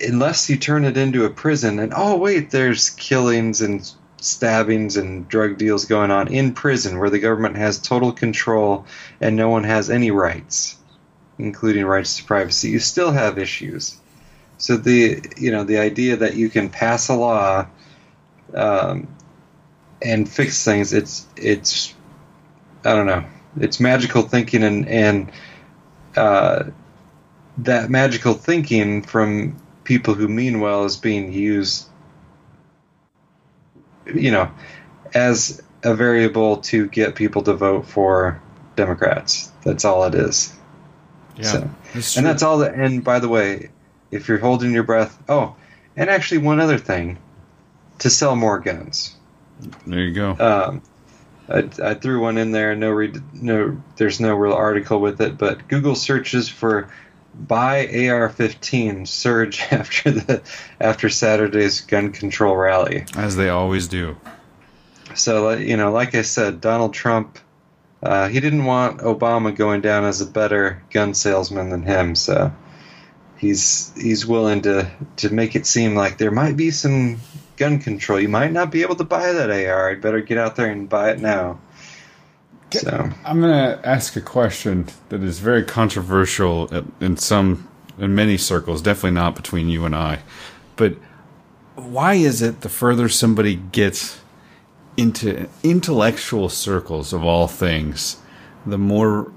unless you turn it into a prison and oh wait there's killings and stabbings and drug deals going on in prison where the government has total control and no one has any rights including rights to privacy. You still have issues. So the you know the idea that you can pass a law um, and fix things it's it's i don't know it's magical thinking and and uh, that magical thinking from people who mean well is being used, you know, as a variable to get people to vote for Democrats. That's all it is. Yeah, so, that's and that's all. That, and by the way, if you're holding your breath, oh, and actually one other thing, to sell more guns. There you go. Um, I, I threw one in there. No, read, no, there's no real article with it, but Google searches for buy AR-15 surge after the after Saturday's gun control rally. As they always do. So you know, like I said, Donald Trump, uh, he didn't want Obama going down as a better gun salesman than him. So he's he's willing to to make it seem like there might be some gun control. You might not be able to buy that AR. I'd better get out there and buy it now. So I'm going to ask a question that is very controversial in some, in many circles. Definitely not between you and I, but why is it the further somebody gets into intellectual circles of all things, the more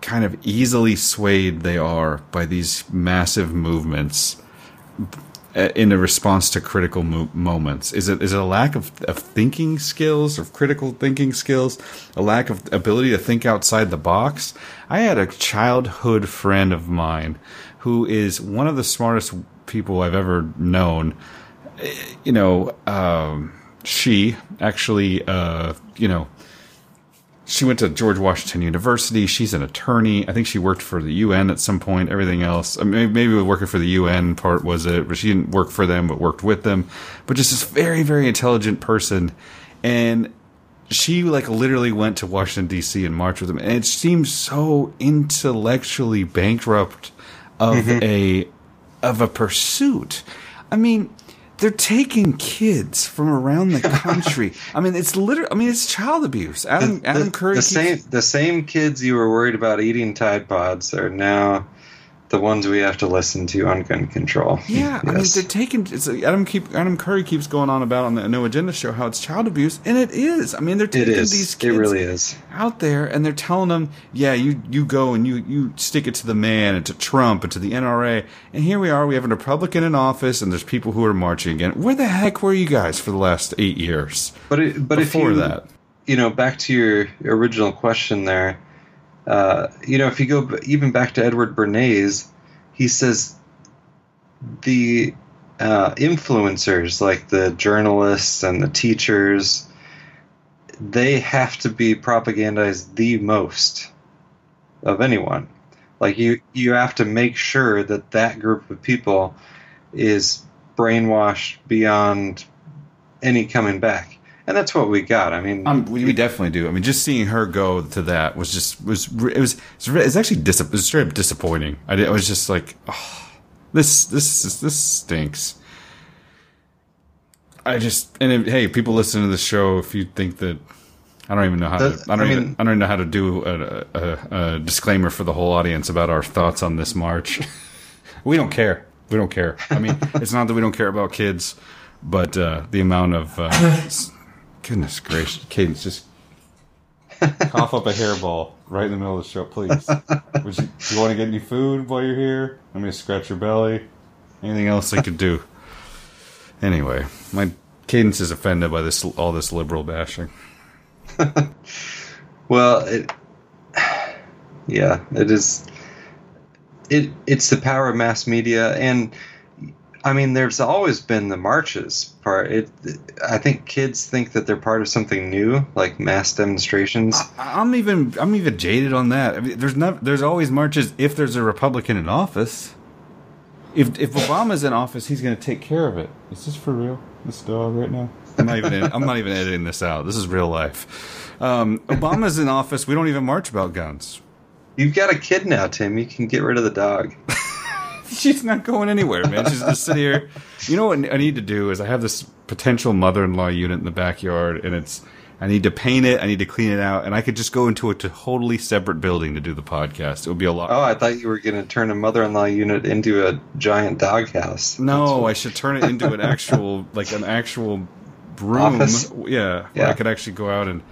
kind of easily swayed they are by these massive movements in a response to critical mo- moments? Is it is it a lack of, of thinking skills, of critical thinking skills, a lack of ability to think outside the box? I had a childhood friend of mine who is one of the smartest people I've ever known. You know, um, she actually, uh, you know, she went to George Washington University. She's an attorney. I think she worked for the UN at some point. Everything else, I mean, maybe working for the UN part was it, but she didn't work for them, but worked with them. But just this very, very intelligent person, and she like literally went to Washington D.C. and marched with them, and it seems so intellectually bankrupt of mm-hmm. a of a pursuit. I mean, they're taking kids from around the country. I mean, it's literally. I mean, it's child abuse. Adam the, Adam Curry. The keeps, same the same kids you were worried about eating Tide Pods are now the ones we have to listen to on gun control. Yeah, yes. I mean they're taking. It's, Adam keep Adam Curry keeps going on about on the No Agenda show how it's child abuse, and it is. I mean they're taking these kids really out there, and they're telling them, yeah, you you go and you you stick it to the man and to Trump and to the NRA, and here we are. We have a Republican in office, and there's people who are marching again. Where the heck were you guys for the last eight years? But it, but before if you, that, you know, back to your original question there. Uh, you know, if you go even back to Edward Bernays, he says the uh, influencers, like the journalists and the teachers, they have to be propagandized the most of anyone. Like you, you have to make sure that that group of people is brainwashed beyond any coming back and that's what we got. I mean, um, we, we, definitely do. I mean, just seeing her go to that was just was it was it's actually dis- it was straight up disappointing. I, did, I was just like, oh, this this this stinks. I just and it, hey, people listen to the show. If you think that I don't even know how to, I don't I mean, even I don't know how to do a, a, a disclaimer for the whole audience about our thoughts on this march. we don't care. We don't care. I mean, it's not that we don't care about kids, but uh, the amount of uh, Goodness gracious, Cadence, just cough up a hairball right in the middle of the show, please. Would you, do you want to get any food while you're here? Let me scratch your belly. Anything else I could do? Anyway, my Cadence is offended by this all this liberal bashing. well, it, yeah, it is. It it's the power of mass media, and I mean, there's always been the marches part. It, I think kids think that they're part of something new, like mass demonstrations. I, am even, I'm even jaded on that. I mean, there's not, there's always marches if there's a Republican in office. If if Obama's in office, he's going to take care of it. Is this for real? This dog right now? I'm not even, I'm not even editing this out. This is real life. Um, Obama's in office. We don't even march about guns. You've got a kid now, Tim. You can get rid of the dog. she's not going anywhere, man. She's just sitting here. You know what I need to do is I have this potential mother-in-law unit in the backyard, and it's I need to paint it, I need to clean it out, and I could just go into a totally separate building to do the podcast. It would be a lot. Oh, I thought you were going to turn a mother-in-law unit into a giant doghouse. No, I should turn it into an actual, like an actual room. Office? Yeah, yeah. I could actually go out and.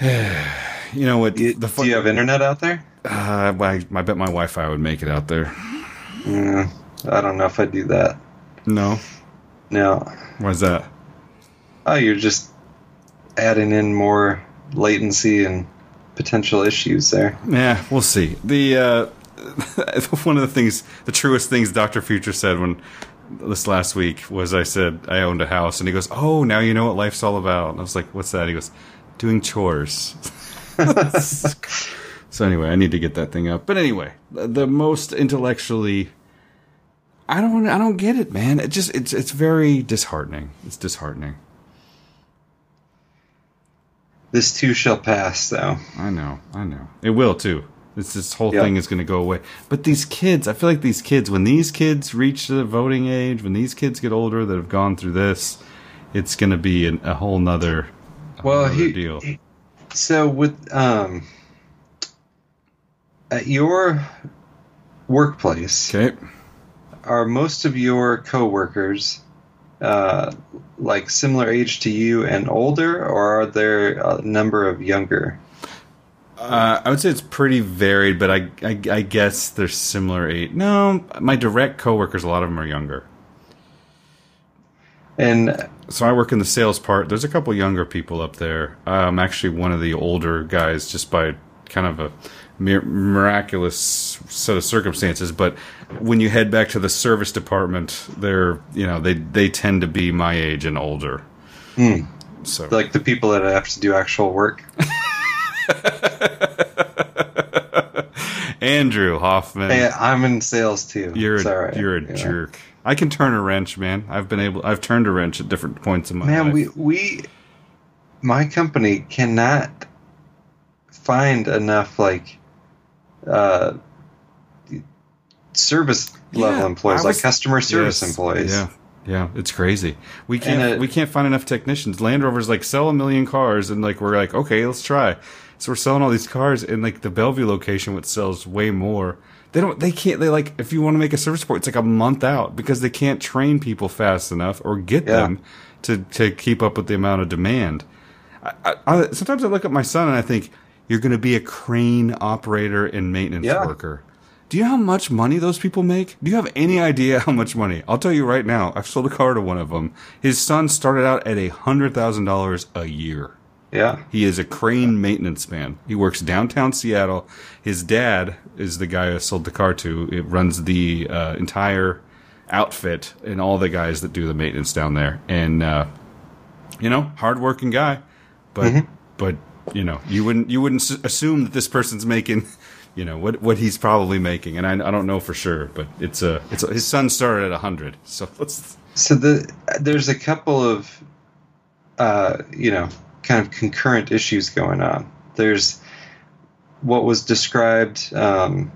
you know what? The fun- do you have internet out there? Uh, I, I bet my Wi-Fi would make it out there. Yeah, I don't know if I do that. No. No. Why's that? Oh, you're just adding in more latency and potential issues there. Yeah, we'll see. The uh, one of the things, the truest things Doctor Future said when this last week was I said I owned a house, and he goes, "Oh, now you know what life's all about." And I was like, "What's that?" He goes, "Doing chores." so anyway, I need to get that thing up. But anyway, the, the most intellectually, I don't, I don't get it, man. It just, it's, it's very disheartening. It's disheartening. This too shall pass, though. I know, I know. It will too. This this whole Yep. thing is going to go away. But these kids, I feel like these kids, when these kids reach the voting age, when these kids get older that have gone through this, it's going to be an, a whole nother, a whole Well, nother he, deal. he- so with um at your workplace, Okay. are most of your coworkers uh, like similar age to you and older, or are there a number of younger? Uh, I would say it's pretty varied, but I, I, I guess they're similar age. No, my direct coworkers, a lot of them are younger. And So I work in the sales part. There's a couple younger people up there. I'm actually one of the older guys, just by kind of a mir- miraculous set of circumstances. But when you head back to the service department, they're you know they they tend to be my age and older. Hmm. So like the people that have to do actual work. Andrew Hoffman, Hey, I'm in sales too. you're a, right, you're a you know. jerk. I can turn a wrench, man. I've been able. I've turned a wrench at different points in my Man, life. Man, we we my company cannot find enough like uh service level Yeah, employees, I like customer service Yes, employees. Yeah, yeah, it's crazy. We can't And, uh, we can't find enough technicians. Land Rover's like sell a million cars, and like we're like okay, let's try. So we're selling all these cars, and like the Bellevue location, which sells way more. They don't. They can't. They like if you want to make a service report, it's like a month out because they can't train people fast enough or get Yeah. them to to keep up with the amount of demand. I, I, I, sometimes I look at my son and I think you're going to be a crane operator and maintenance Yeah. worker. Do you know how much money those people make? Do you have any idea how much money? I'll tell you right now. I've sold a car to one of them. His son started out at a hundred thousand dollars a year. Yeah. He is a crane maintenance man. He works downtown Seattle. His dad is the guy I sold the car to. It runs the uh, entire outfit and all the guys that do the maintenance down there. And uh, you know, hardworking guy, but but you know, you wouldn't you wouldn't assume that this person's making. You know what what he's probably making, and I, I don't know for sure, but it's a it's a, his son started at hundred, so let's So the there's a couple of uh, you know kind of concurrent issues going on. There's what was described, um,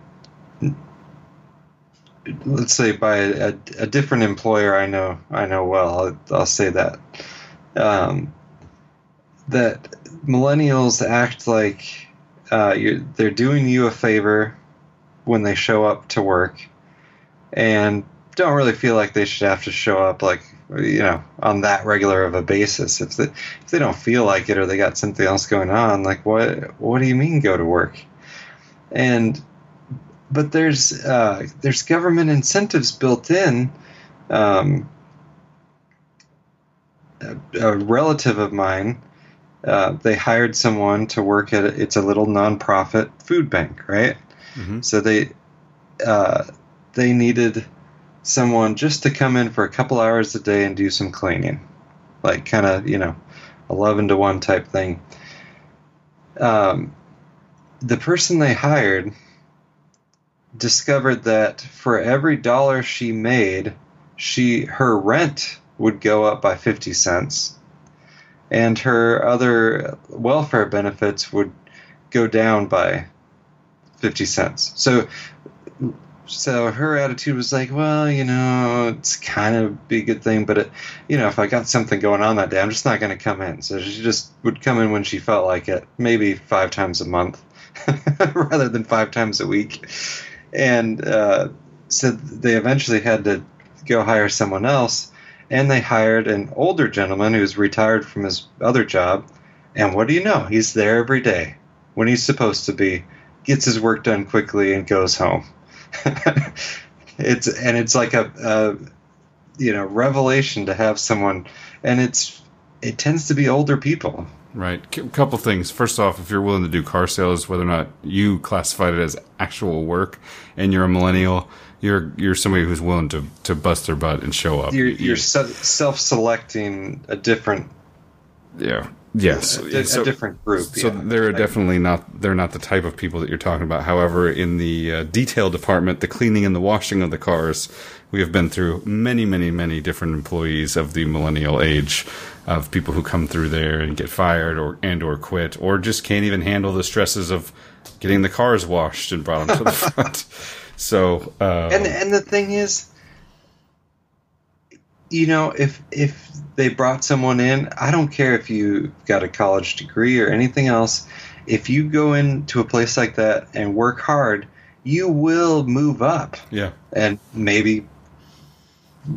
let's say by a, a different employer I know I know well. I'll, I'll say that um, that millennials act like uh, they're doing you a favor when they show up to work, and don't really feel like they should have to show up like you know on that regular of a basis. If they if they don't feel like it or they got something else going on like what what do you mean go to work? And but there's uh, there's government incentives built in um, a, a relative of mine uh, they hired someone to work at a, it's a little nonprofit food bank right Mhm. so they uh, they needed someone just to come in for a couple hours a day and do some cleaning, like kind of you know, eleven to one type thing. Um, the person they hired discovered that for every dollar she made, she her rent would go up by fifty cents, and her other welfare benefits would go down by fifty cents. So so her attitude was like, well, you know, it's kind of a good thing, but it, you know, if I got something going on that day, I'm just not going to come in. So she just would come in when she felt like it, maybe five times a month, rather than five times a week. And uh, so they eventually had to go hire someone else, and they hired an older gentleman who's retired from his other job. And what do you know? He's there every day when he's supposed to be, gets his work done quickly, and goes home. it's and it's like a, a you know revelation to have someone and it's it tends to be older people Right. A couple things. First off, if you're willing to do car sales, whether or not you classified it as actual work, and you're a millennial, you're you're somebody who's willing to, to bust their butt and show up. You're, You- you're se- self-selecting a different yeah. Yes. a, So- different group. So yeah. they're definitely not they're not the type of people that you're talking about. However, in the uh, detail department, the cleaning and the washing of the cars, we have been through many, many, many different employees of the millennial age of people who come through there and get fired or and or quit or just can't even handle the stresses of getting the cars washed and brought them to the front. So uh, and and the thing is you know if if they brought someone in i don't care if you got a college degree or anything else if you go into a place like that and work hard you will move up yeah, and maybe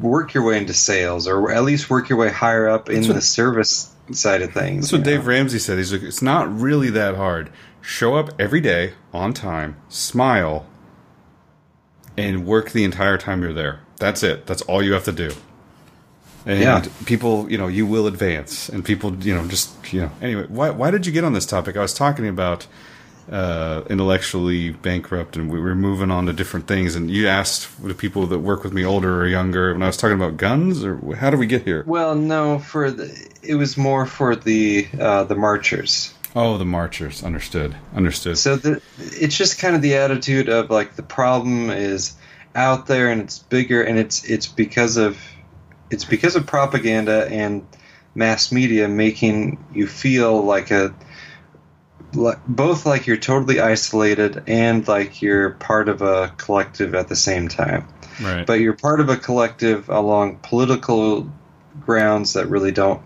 work your way into sales or at least work your way higher up in what- the service side of things That's what know? Dave Ramsey said. He's like, it's not really that hard. Show up every day on time, smile, and work the entire time you're there. That's it. That's all you have to do. And Yeah. people, you know, you will advance, and people, you know, just, you know. Anyway, why why did you get on this topic? I was talking about uh, intellectually bankrupt, and we were moving on to different things. And you asked the people that work with me, older or younger, when I was talking about guns, or how did we get here? well no for the it was more for the uh, the marchers Oh, the marchers. Understood. Understood. So the, it's just kind of the attitude of like the problem is out there and it's bigger and it's it's because of it's because of propaganda and mass media making you feel like a like, both like you're totally isolated and like you're part of a collective at the same time. Right. But you're part of a collective along political grounds that really don't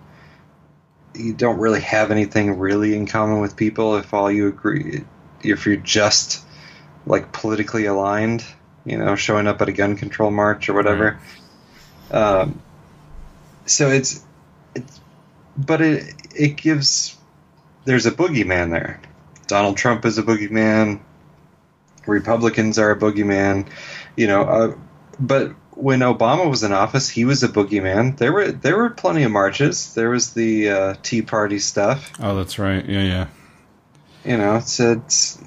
you don't really have anything really in common with people if all you agree if you're just like politically aligned, you know, showing up at a gun control march or whatever. Um, so it's it's but it it gives there's a boogeyman there. Donald Trump is a boogeyman. Republicans are a boogeyman. You know, uh, but when Obama was in office, he was a boogeyman. There were there were plenty of marches. There was the uh, Tea Party stuff. Oh, that's right. Yeah, yeah. You know, it's it's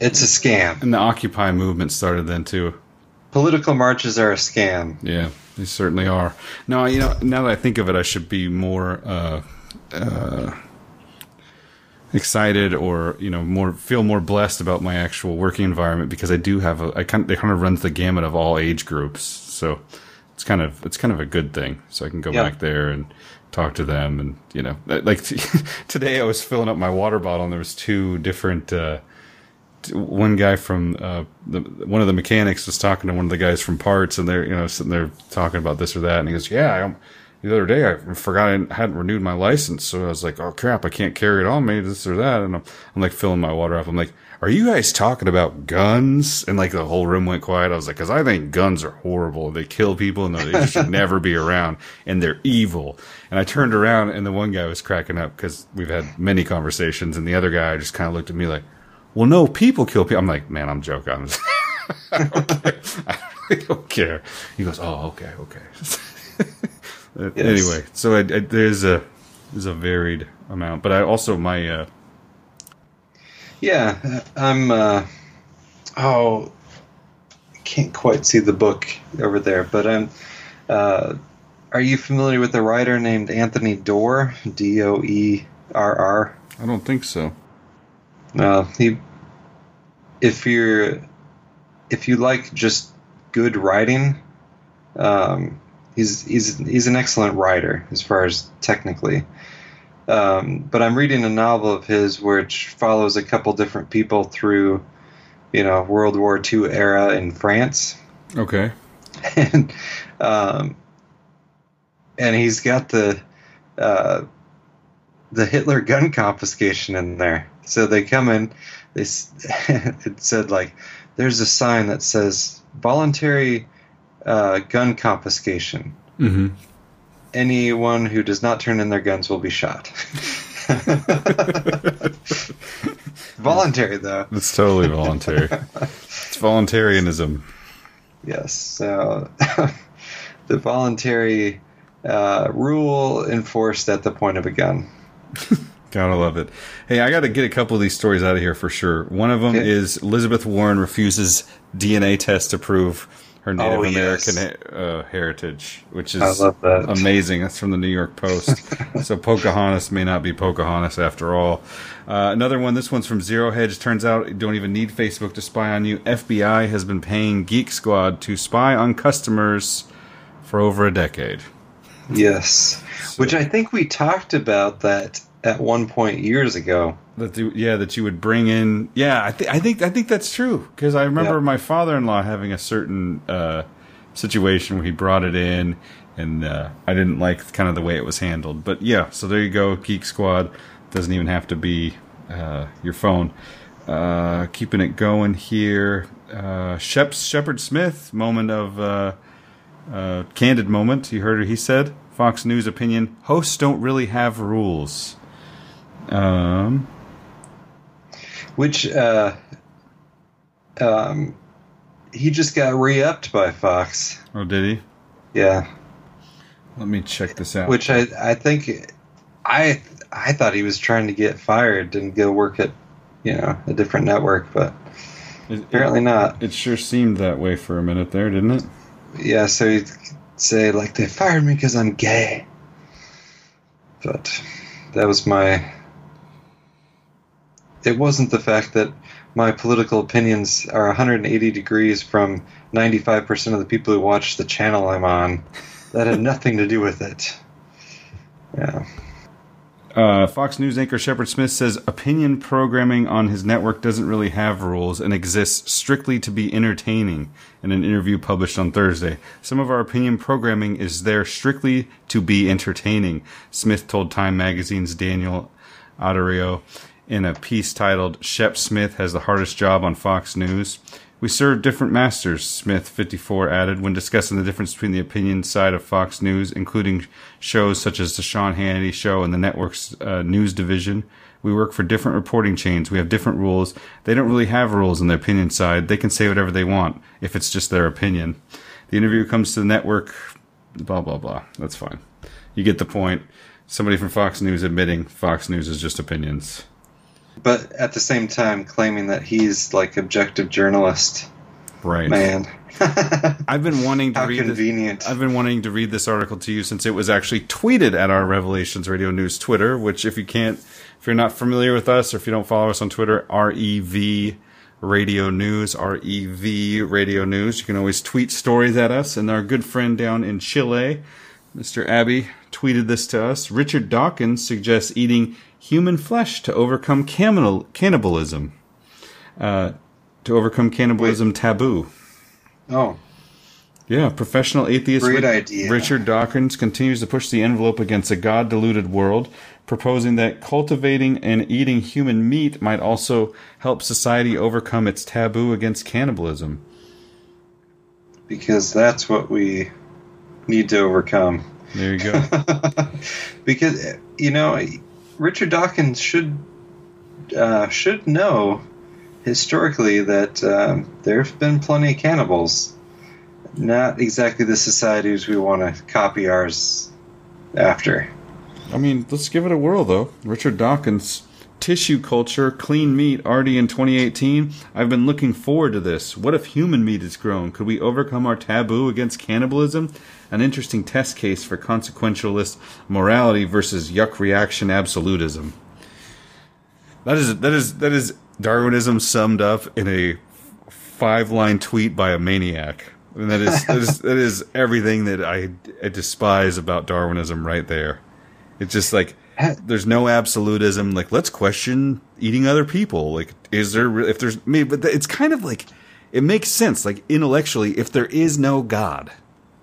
it's a scam. And the Occupy movement started then too. Political marches are a scam. Yeah, they certainly are. Now, you know, now that I think of it, I should be more uh, uh, excited, or you know, more feel more blessed about my actual working environment because I do have a. I kind of, it kind of runs the gamut of all age groups, so it's kind of it's kind of a good thing. So I can go Yeah. back there and talk to them, and you know, like today I was filling up my water bottle, and there was two different. Uh, one guy from uh, the one of the mechanics was talking to one of the guys from parts, and they're you know sitting there talking about this or that, and he goes, "Yeah, I, the other day I forgot I hadn't renewed my license, so I was like, oh crap, I can't carry it on me, this or that," and I'm, I'm like filling my water up. I'm like, "Are you guys talking about guns?" And like the whole room went quiet. I was like, "Cause I think guns are horrible. They kill people, and they should never be around, and they're evil." And I turned around, and the one guy was cracking up because we've had many conversations, and the other guy just kind of looked at me like well, no, people kill people. I'm like, man, I'm joking. I'm just, I, don't. I don't care. He goes, oh, okay, okay. Uh, Anyway, so I, I, there's a there's a varied amount, but I also my uh, Yeah, I'm. Uh, oh, I can't quite see the book over there, but I'm. Uh, are you familiar with a writer named Anthony Doerr? D O E R R. I don't think so. Uh, he, if you're, if you like just good writing, um, he's he's he's an excellent writer as far as technically. Um, but I'm reading a novel of his which follows a couple different people through, you know, World War II era in France, Okay. and um, and he's got the uh, the Hitler gun confiscation in there. So they come in. They it said like there's a sign that says voluntary uh, gun confiscation. Mm-hmm. Anyone who does not turn in their guns will be shot. Voluntary though. It's totally voluntary. it's voluntarianism. Yes. So the voluntary uh, rule enforced at the point of a gun. Gotta love it. Hey, I got to get a couple of these stories out of here for sure. One of them Okay. is Elizabeth Warren refuses DNA test to prove her Native Oh, American yes. uh, heritage, which is that. amazing. That's from the New York Post. so Pocahontas may not be Pocahontas after all. Uh, another one. This one's from Zero Hedge. Turns out you don't even need Facebook to spy on you. FBI has been paying Geek Squad to spy on customers for over a decade. Yes, which I think we talked about that at one point years ago. That you, yeah, that you would bring in. Yeah, I think I think I think that's true because I remember Yeah. my father-in-law having a certain uh, situation where he brought it in, and uh, I didn't like kind of the way it was handled. But yeah, so there you go, Geek Squad doesn't even have to be uh, your phone. Uh, keeping it going here. Uh, Shep Shepard Smith moment of uh, uh, candid moment. You heard what he said. Fox News opinion: hosts don't really have rules. Um. Which uh, um, he just got re-upped by Fox. Oh, did he? Yeah, Let me check this out. which I I think I I thought he was trying to get fired and go work at you know a different network, but it, apparently not. it, it sure seemed that way for a minute there, didn't it? Yeah, so he'd say like they fired me because I'm gay, but that was my. It wasn't the fact that my political opinions are 180 degrees from 95% of the people who watch the channel I'm on. That had nothing to do with it. Yeah. Uh, Fox News anchor Shepard Smith says opinion programming on his network doesn't really have rules and exists strictly to be entertaining. In an interview published on Thursday, some of our opinion programming is there strictly to be entertaining. Smith told Time Magazine's Daniel D'Addario in a piece titled "Shep Smith has the hardest job on Fox News." We serve different masters, Smith 54 added when discussing the difference between the opinion side of Fox News, including shows such as The Sean Hannity Show and the network's uh, news division. We work for different reporting chains. We have different rules. They don't really have rules on the opinion side. They can say whatever they want if it's just their opinion. The interview comes to the network, blah, blah, blah. That's fine. You get the point. Somebody from Fox News admitting Fox News is just opinions. But at the same time, claiming that he's like objective journalist. Right. Man. I've been wanting to How read this. convenient. I've been wanting to read this article to you since it was actually tweeted at our Revelations Radio News Twitter. Which, if you can't, if you're not familiar with us, or if you don't follow us on Twitter, REV Radio News, REV Radio News. You can always tweet stories at us. And our good friend down in Chile, Mr. Abbey, tweeted this to us. Richard Dawkins suggests eating human flesh to overcome cannibal- cannibalism. Uh, to overcome cannibalism taboo. oh, Yeah, professional atheist Great. Richard Dawkins continues to push the envelope against a God deluded world, proposing that cultivating and eating human meat might also help society overcome its taboo against cannibalism. because that's what we need to overcome. There you go. because you know, Richard Dawkins should uh, should know historically that um, there have been plenty of cannibals. Not exactly the societies we want to copy ours after. I mean, let's give it a whirl, though. Richard Dawkins, tissue culture, clean meat, already in 2018. I've been looking forward to this. What if human meat is grown? Could we overcome our taboo against cannibalism? An interesting test case for consequentialist morality versus yuck reaction absolutism. That is that is that is Darwinism summed up in a five-line tweet by a maniac. And that is that is, that is everything that I, I despise about Darwinism right there. It's just like there's no absolutism. Like let's question eating other people. Like is there if there's me? But it's kind of like it makes sense. Like intellectually, if there is no God,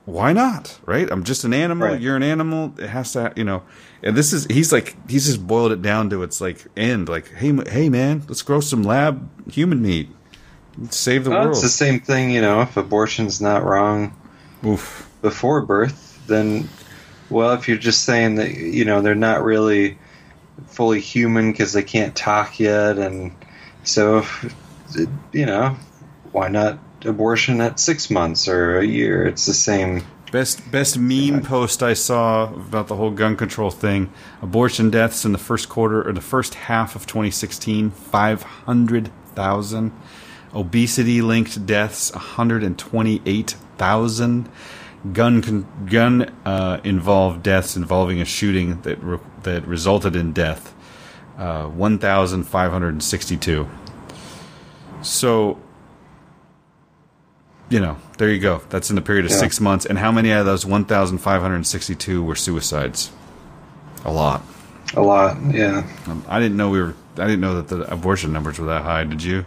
why not? Right? I'm just an animal. Right. You're an animal. It has to, you know. And this is he's like he's just boiled it down to its like end. Like hey hey man, let's grow some lab human meat. Let's save the Well, world. it's the same thing, you know. If abortion's not wrong Oof. before birth, then well, if you're just saying that you know they're not really fully human because they can't talk yet, and so you know why not abortion at six months or a year? It's the same Best best meme post I saw about the whole gun control thing. Abortion deaths in the first quarter or the first half of 2016, 500,000. Obesity linked deaths, 128,000. Gun con- gun uh, involved deaths involving a shooting that re- that resulted in death, uh, 1,562. So you know, there you go. That's in the period of Yeah. six months. And how many out of those 1,562 were suicides? A lot. A lot, yeah. Um, I didn't know we were. I didn't know that the abortion numbers were that high. Did you?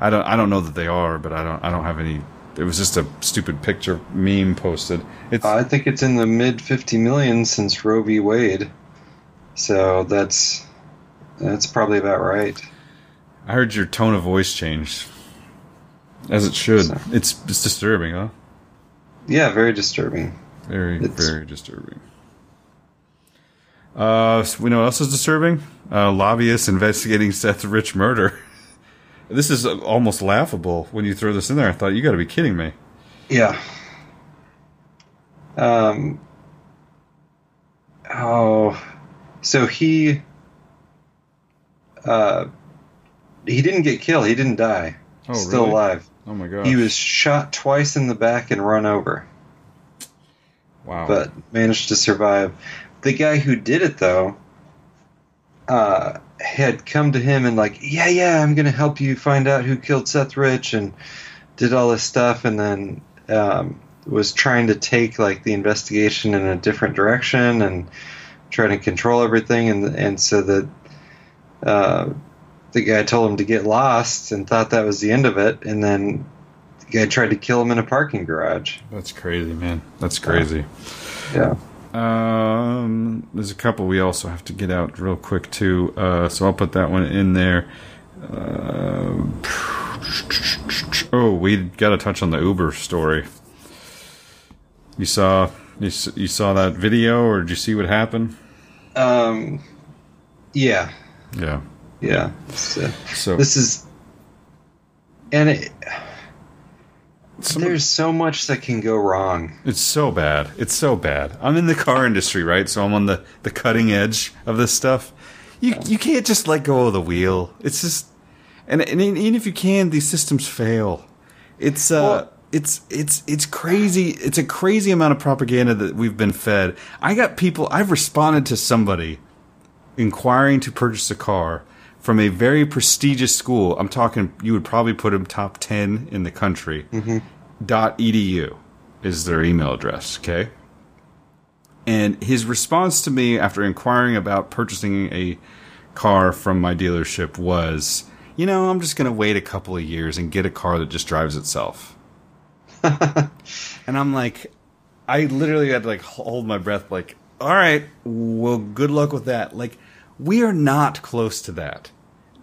I don't. I don't know that they are, but I don't. I don't have any. It was just a stupid picture meme posted. It's I think it's in the mid 50 million since Roe v. Wade. So that's that's probably about right. I heard your tone of voice change, as it should. So- It's it's disturbing, huh? Yeah, very disturbing. Very It's- very disturbing. Uh, so we know what else is disturbing? Uh, lobbyists investigating Seth Rich murder. this is uh, almost laughable when you throw this in there. I thought you got to be kidding me. Yeah. Um. Oh, so he. Uh, he didn't get killed. He didn't die. Oh, Still really? alive. Oh my god! He was shot twice in the back and run over, wow. but managed to survive. The guy who did it, though, uh, had come to him and like, yeah, yeah, I'm gonna help you find out who killed Seth Rich, and did all this stuff, and then um, was trying to take like the investigation in a different direction and trying to control everything, and and so that. Uh, the guy told him to get lost and thought that was the end of it, and then the guy tried to kill him in a parking garage. That's crazy, man. That's crazy. Yeah. Um, there's a couple we also have to get out real quick too. Uh, so I'll put that one in there. Uh, oh, we got to touch on the Uber story. You saw you, you saw that video, or did you see what happened? Um, yeah. Yeah. Yeah. So, So this is, and it, some there's so much that can go wrong. It's so bad. It's so bad. I'm in the car industry, right? So I'm on the, the cutting edge of this stuff. You you can't just let go of the wheel. It's just and, and even if you can, these systems fail. It's uh Well- it's it's it's crazy. It's a crazy amount of propaganda that we've been fed. I got people I've responded to somebody inquiring to purchase a car from a very prestigious school. I'm talking you would probably put them top 10 in the country. Mm-hmm. Dot edu is their email address, okay? And his response to me after inquiring about purchasing a car from my dealership was, "You know, I'm just going to wait a couple of years and get a car that just drives itself." and I'm like I literally had to like hold my breath like, "All right, well, good luck with that." Like we are not close to that.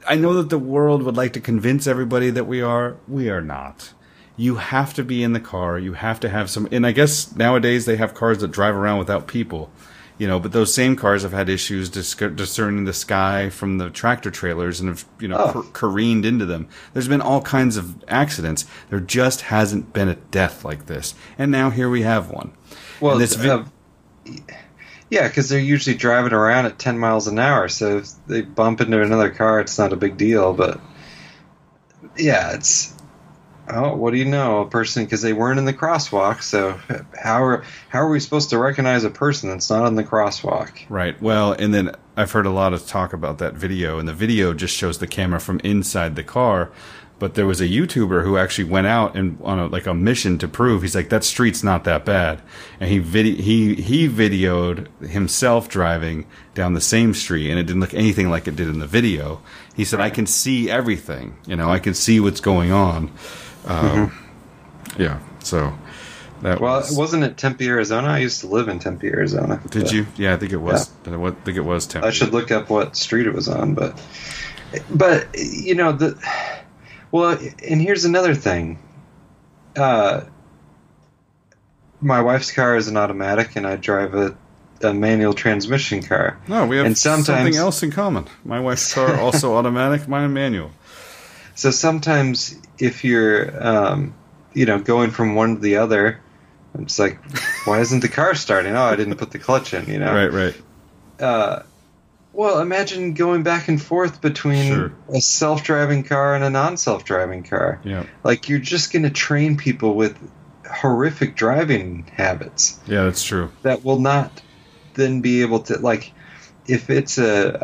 I know that the world would like to convince everybody that we are. We are not. You have to be in the car. You have to have some. And I guess nowadays they have cars that drive around without people. You know, but those same cars have had issues dis- discerning the sky from the tractor trailers and have, you know, Oh. car- careened into them. There's been all kinds of accidents. There just hasn't been a death like this. And now here we have one. Well, And this vi- uh, yeah, because they're usually driving around at 10 miles an hour, so if they bump into another car, it's not a big deal. But yeah, it's oh, what do you know? A person because they weren't in the crosswalk. So how are how are we supposed to recognize a person that's not on the crosswalk? Right. Well, and then I've heard a lot of talk about that video, and the video just shows the camera from inside the car. But there was a YouTuber who actually went out and on a, like a mission to prove he's like that street's not that bad, and he vid- he he videoed himself driving down the same street, and it didn't look anything like it did in the video. He said, "I can see everything. You know, I can see what's going on." Um, Yeah. So that Well, was. wasn't it Tempe, Arizona? I used to live in Tempe, Arizona. Did But you? Yeah, I think it was. I think it was. Tempe. I should look up what street it was on, but but you know the well, and here's another thing. Uh, my wife's car is an automatic, and I drive a, a manual transmission car. No, we have And sometimes- something else in common. My wife's car also automatic, mine manual. So sometimes if you're um, you know going from one to the other, It's like, why isn't the car starting? Oh, I didn't put the clutch in. You know. Right, right. Uh, well, imagine going back and forth between Sure. a self-driving car and a non-self-driving car. Yeah, Like you're just going to train people with horrific driving habits yeah, that's true. that will not then be able to like if it's a,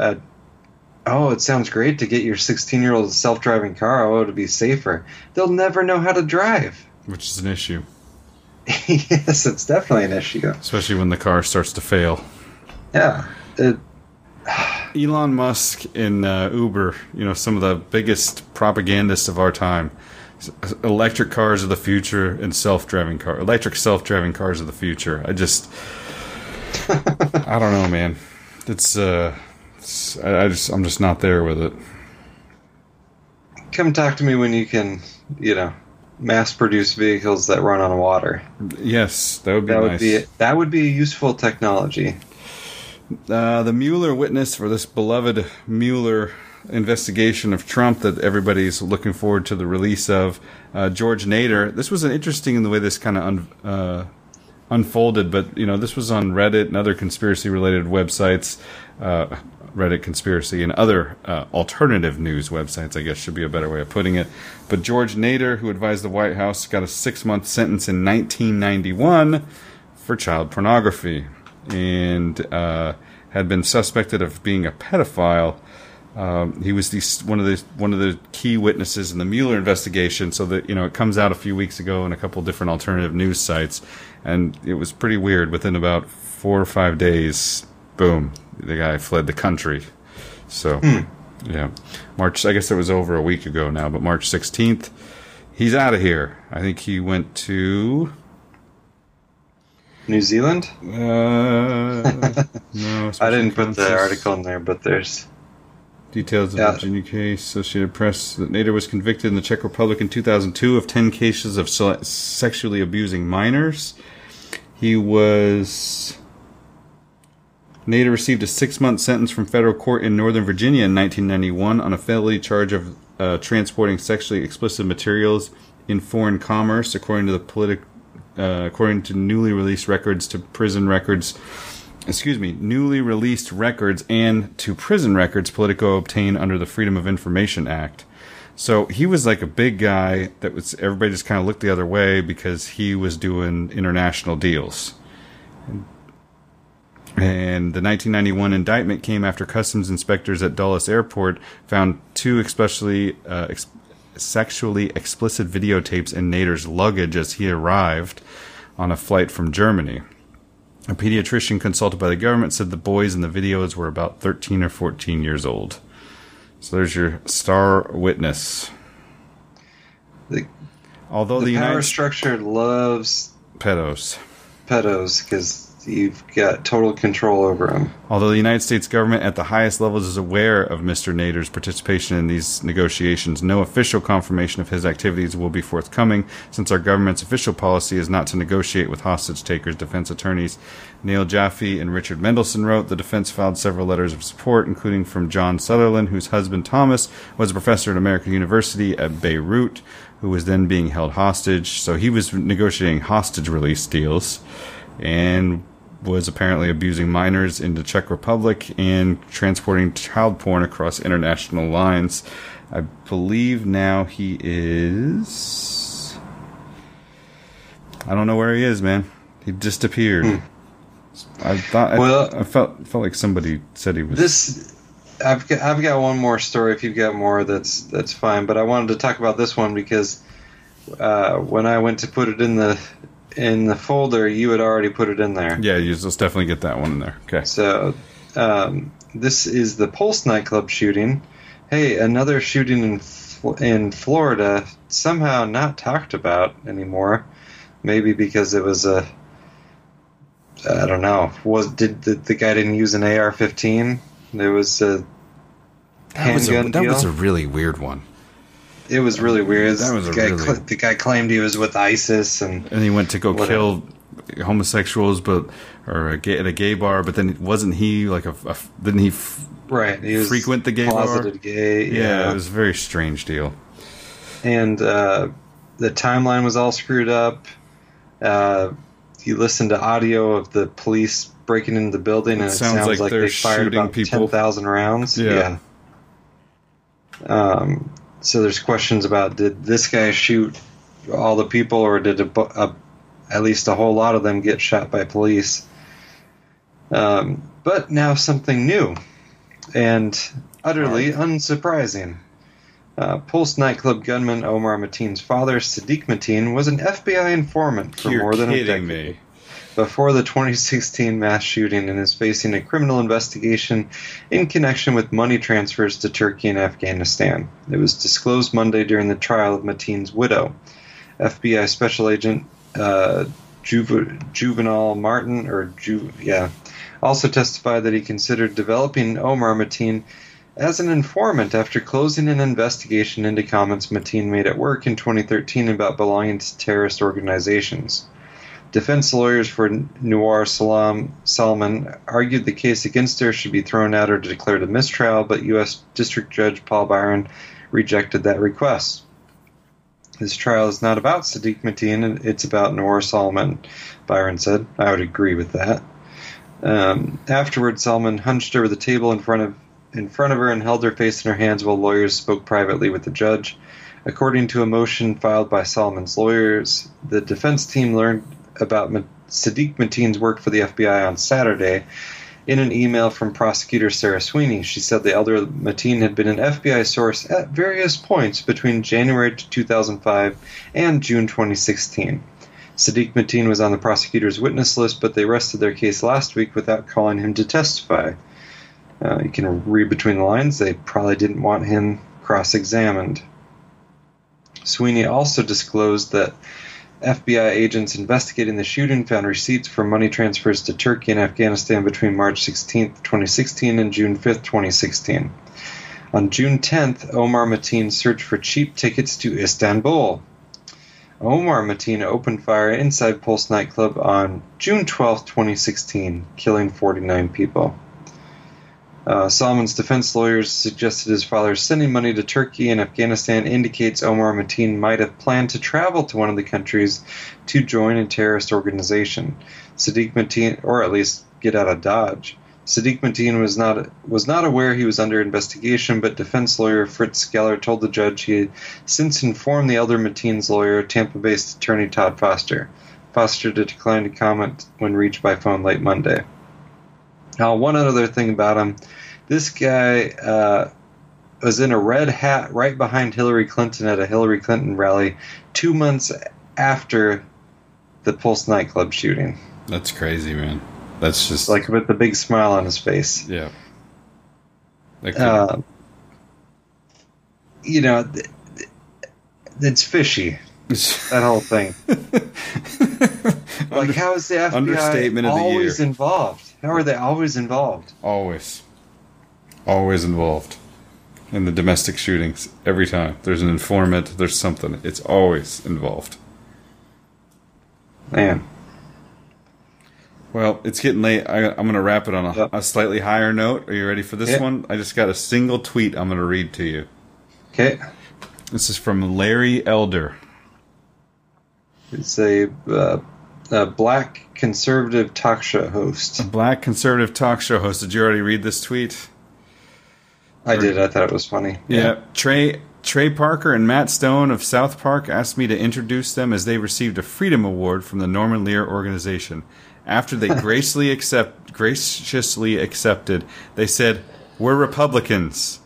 a oh it sounds great to get your 16 year old self-driving car oh to be safer they'll never know how to drive Which is an issue, yes it's definitely an issue especially when the car starts to fail. yeah it, Elon Musk and uh, Uber, you know, some of the biggest propagandists of our time. Electric cars of the future and self-driving car, electric self-driving cars of the future. I just, I don't know, man. It's, uh, it's, I, I just, I'm just not there with it. come talk to me when you can you know mass produce vehicles that run on water Yes, that would be that nice. would be that would be a useful technology Uh, the Mueller witness for this beloved Mueller investigation of Trump that everybody's looking forward to the release of. Uh, George Nader. This was an interesting in the way this kind of un, uh, unfolded, but you know this was on Reddit and other conspiracy-related websites. Uh, Reddit conspiracy and other uh, alternative news websites, I guess should be a better way of putting it. But George Nader, who advised the White House, got a six-month sentence in 1991 for child pornography and uh, had been suspected of being a pedophile. Um, he was the, one of the one of the key witnesses in the Mueller investigation. So that you know, it comes out a few weeks ago in a couple different alternative news sites, and it was pretty weird. Within about four or five days, boom, the guy fled the country. So, yeah, March. I guess it was over a week ago now, but March sixteenth, he's out of here. I think he went to new zealand uh, no, i didn't put the article in there but there's Details of Yeah. the Virginia case. Associated Press that Nader was convicted in the Czech Republic in 2002 of 10 cases of se- sexually abusing minors. He was. Nader received a six month sentence from federal court in Northern Virginia in 1991 on a felony charge of uh, transporting sexually explicit materials in foreign commerce, according to the politic, uh, according to newly released records to prison records excuse me, newly released records and to prison records Politico obtained under the Freedom of Information Act. So he was like a big guy that was everybody just kind of looked the other way because he was doing international deals. And the 1991 indictment came after customs inspectors at Dulles Airport found two especially uh, sexually explicit videotapes in Nader's luggage as he arrived on a flight from Germany. A pediatrician consulted by the government said the boys in the videos were about 13 or 14 years old. So there's your star witness. the, Although the the, power United structure loves pedos. pedos because you've got total control over them. Although the United States government at the highest levels is aware of Mr. Nader's participation in these negotiations, no official confirmation of his activities will be forthcoming, since our government's official policy is not to negotiate with hostage takers. Defense attorneys Neil Jaffe and Richard Mendelson wrote. The defense filed several letters of support, including from John Sutherland, whose husband Thomas was a professor at American University at Beirut, who was then being held hostage. So he was negotiating hostage release deals. And was apparently abusing minors in the Czech Republic and transporting child porn across international lines. I believe now he is. I don't know where he is, man. He disappeared. I thought. I, Well- I felt felt like somebody said he was. This, I've got, I've got one more story. If you've got more, that's that's fine. But I wanted to talk about this one because uh, when I went to put it in the in the folder, you had already put it in there. yeah, you, let's definitely get that one in there. Okay. So um, this is the Pulse nightclub shooting. Hey, another shooting in in Florida somehow not talked about anymore. Maybe because it was a I don't know. Was did the, the guy didn't use an AR-15? There was a That was, a, handgun that was a really weird one. It was really weird. That was the guy. really- cl- the guy claimed he was with ISIS, and and he went to go Whatever. kill homosexuals, but or a gay, at a gay bar. But then wasn't he like a? a didn't he? F- right, he was Frequent the gay bar? gay. yeah, it was a very strange deal. and uh, the timeline was all screwed up. Uh, you listen to audio of the police breaking into the building, and it, sounds sounds, like like, they're fired shooting about people. ten thousand rounds. Yeah. Yeah. Um, so there's questions about did this guy shoot all the people, or did a, a, at least a whole lot of them get shot by police? Um, but now something new, and utterly unsurprising. Uh, Pulse nightclub gunman Omar Mateen's father, Sadiq Mateen, was an FBI informant for You're more than a decade me. Before the 2016 mass shooting and is facing a criminal investigation in connection with money transfers to Turkey and Afghanistan. It was disclosed Monday during the trial of Mateen's widow. FBI Special Agent uh, Juve- Juvenal Martin, or Ju- yeah, also testified that he considered developing Omar Mateen as an informant after closing an investigation into comments Mateen made at work in 2013 about belonging to terrorist organizations. Defense lawyers for Noor Salam Salman argued the case against her should be thrown out or declared a mistrial, but U.S. District Judge Paul Byron rejected that request. This trial is not about Sadiq Mateen, it's about Noor Salman, Byron said. I would agree with that. Um, afterward, Salman hunched over the table in front of in front of her and held her face in her hands while lawyers spoke privately with the judge. According to a motion filed by Salman's lawyers, the defense team learned about Sadiq Mateen's work for the FBI on Saturday in an email from prosecutor Sarah Sweeney. She said the elder Mateen had been an FBI source at various points between January 2005 and June 2016. Sadiq Mateen was on the prosecutor's witness list, but they rested their case last week without calling him to testify. Uh, you can read between the lines. They probably didn't want him cross examined. Sweeney also disclosed that FBI agents investigating the shooting found receipts for money transfers to Turkey and Afghanistan between March 16, 2016 and June 5, 2016. On June 10th, Omar Mateen searched for cheap tickets to Istanbul. Omar Mateen opened fire inside Pulse nightclub on June 12, 2016, killing 49 people. Uh, Salman's defense lawyers suggested his father sending money to Turkey and Afghanistan indicates Omar Mateen might have planned to travel to one of the countries to join a terrorist organization. Sadiq Mateen, or at least get out of Dodge. Sadiq Mateen was not was not aware he was under investigation, but defense lawyer Fritz Scheller told the judge he had since informed the elder Mateen's lawyer, Tampa-based attorney Todd Foster. Foster declined to comment when reached by phone late Monday. Now, one other thing about him, this guy uh, was in a red hat right behind Hillary Clinton at a Hillary Clinton rally two months after the Pulse nightclub shooting. That's crazy, man. That's just Like with the big smile on his face. yeah. Could- Uh, you know, th- th- it's fishy. That whole thing. Like, how is the FBI understatement of the always year. involved? How are they always involved? always, always involved in the domestic shootings. Every time there's an informant, there's something. It's always involved. Man. Well, it's getting late. I, I'm going to wrap it on a, Yep. a slightly higher note. Are you ready for this one? I just got a single tweet I'm going to read to you. Okay. This is from Larry Elder. It's a, uh, a black conservative talk show host. A Black conservative talk show host. Did you already read this tweet? I did. I thought it was funny. Yeah. Trey Trey Parker and Matt Stone of South Park asked me to introduce them as they received a Freedom Award from the Norman Lear organization. After they graciously accept graciously accepted, they said, "We're Republicans."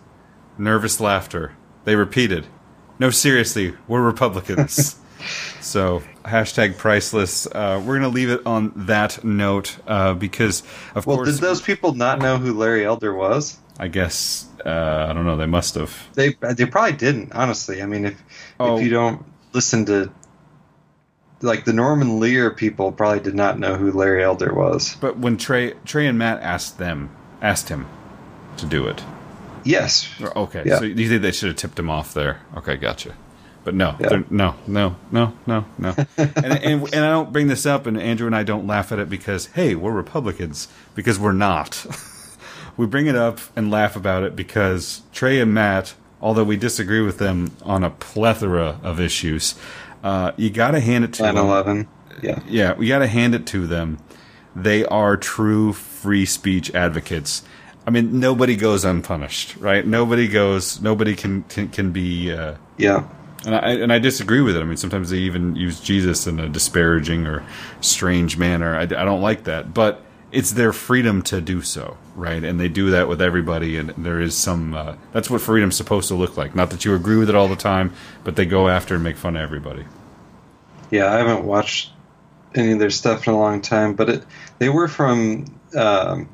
Nervous laughter. They repeated, "No, seriously, we're Republicans." so hashtag priceless. Uh, we're gonna leave it on that note uh, because, of Well, course, Well, did those people not know who Larry Elder was? I guess uh, I don't know. They must have. They they probably didn't. Honestly, I mean, if Oh. if you don't listen to like the Norman Lear people, probably did not know who Larry Elder was. But when Trey Trey and Matt asked them asked him to do it. Yes. Okay, Yeah. so you think they should have tipped him off there? Okay, gotcha. But no, Yeah. no, no, no, no, no. and, and and I don't bring this up, and Andrew and I don't laugh at it because hey, we're Republicans because we're not. we bring it up and laugh about it because Trey and Matt, although we disagree with them on a plethora of issues, uh, you got to hand it to them. 9/11. Yeah. yeah, we got to hand it to them. They are true free speech advocates. I mean, nobody goes unpunished, right? Nobody goes. Nobody can can, can be. Uh, Yeah. And I and I disagree with it. I mean, sometimes they even use Jesus in a disparaging or strange manner. I, I don't like that, but it's their freedom to do so, right? And they do that with everybody. And there is some. Uh, that's what freedom's supposed to look like. Not that you agree with it all the time, but they go after and make fun of everybody. Yeah, I haven't watched any of their stuff in a long time, but it they were from um,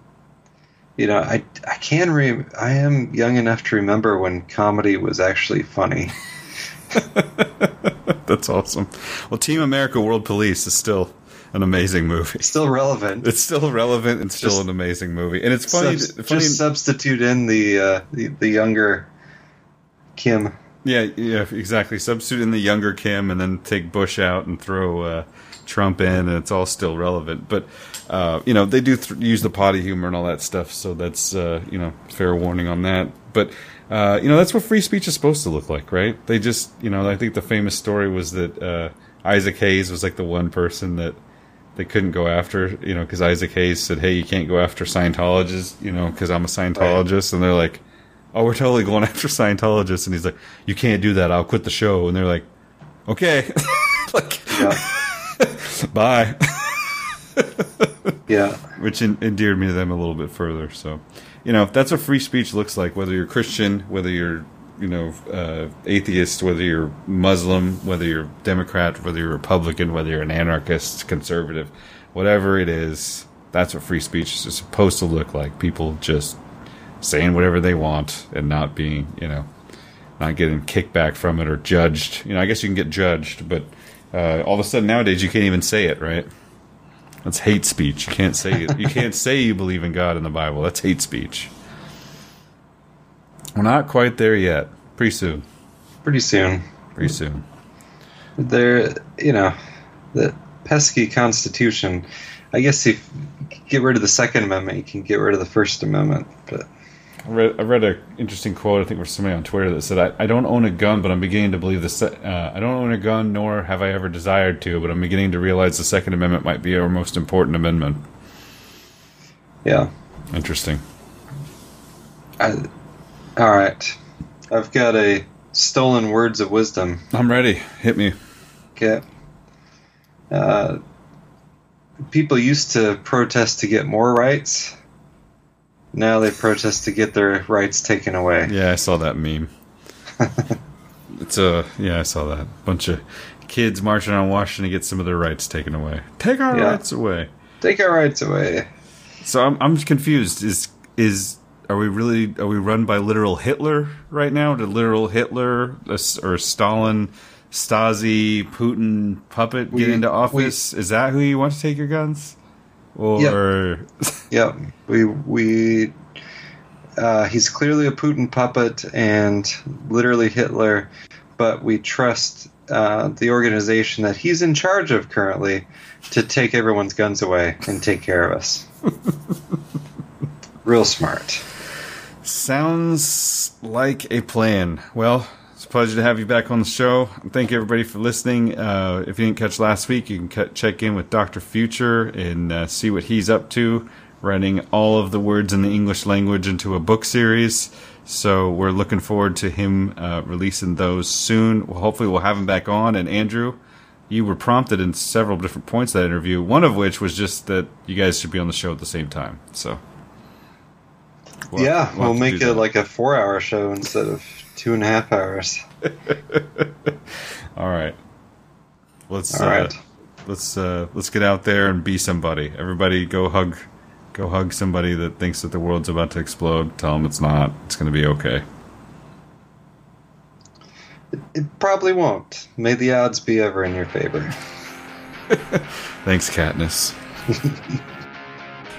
you know, I I can re I am young enough to remember when comedy was actually funny. That's awesome. Well, Team America: World Police is still an amazing movie. Still relevant. It's still relevant and still Just- an amazing movie, and it's funny. Subs- funny just substitute in the, uh, the the younger Kim. Yeah, yeah, exactly. Substitute in the younger Kim, and then take Bush out and throw uh, Trump in, and it's all still relevant. But uh, you know, they do th- use the potty humor and all that stuff, so that's uh, you know, fair warning on that. But uh, you know, that's what free speech is supposed to look like, right? They just, you know, I think the famous story was that uh, Isaac Hayes was like the one person that they couldn't go after, you know, because Isaac Hayes said, "Hey, you can't go after Scientologists, you know, because I'm a Scientologist," and they're like oh, we're totally going after Scientologists. And he's like, you can't do that. I'll quit the show. And they're like, okay, like, bye. yeah. Which en- endeared me to them a little bit further. So, you know, that's what free speech looks like. Whether you're Christian, whether you're, you know, uh, atheist, whether you're Muslim, whether you're Democrat, whether you're Republican, whether you're an anarchist, conservative, whatever it is, that's what free speech is supposed to look like. People just saying whatever they want and not being, you know, not getting kickback from it or judged. You know, I guess you can get judged, but uh, all of a sudden nowadays you can't even say it, right? That's hate speech. You can't say. You can't say you believe in God in the Bible. That's hate speech. We're not quite there yet. Pretty soon. Pretty soon. Pretty soon. There, you know, the pesky Constitution. I guess if you get rid of the Second Amendment, you can get rid of the First Amendment. But I read, I read an interesting quote. I think from somebody on Twitter that said, I, "I don't own a gun, but I'm beginning to believe this. Uh, I don't own a gun, nor have I ever desired to, but I'm beginning to realize the Second Amendment might be our most important amendment." yeah, Interesting. I, all right. I've got a stolen words of wisdom. I'm ready. Hit me. Okay. Uh, people used to protest to get more rights. Now they protest to get their rights taken away. Yeah, I saw that meme. it's a yeah, I saw that bunch of kids marching on Washington to get some of their rights taken away. Take our Yeah. rights away. Take our rights away. So I'm I'm confused. Is is are we really are we run by literal Hitler right now? Did literal Hitler uh, or Stalin, Stasi, Putin puppet get We- into office? is that who you want to take your guns? Or Yep. We we uh, he's clearly a Putin puppet and literally Hitler, but we trust uh, the organization that he's in charge of currently to take everyone's guns away and take care of us. Real smart. Sounds like a plan. Well, pleasure to have you back on the show. Thank you everybody for listening. Uh, if you didn't catch last week, you can cut, check in with Dr. Future and uh, see what he's up to, writing all of the words in the English language into a book series. So we're looking forward to him uh, releasing those soon. Well, hopefully, we'll have him back on. And Andrew, you were prompted in several different points of that interview. One of which was just that you guys should be on the show at the same time. So. we'll- yeah, we'll we'll make it that. like a four-hour show instead of two and a half hours. All right. Let's All uh, let's uh, let's get out there and be somebody. Everybody, go hug, go hug somebody that thinks that the world's about to explode. Tell them it's not. It's going to be okay. It probably won't. May the odds be ever in your favor. Thanks, Katniss.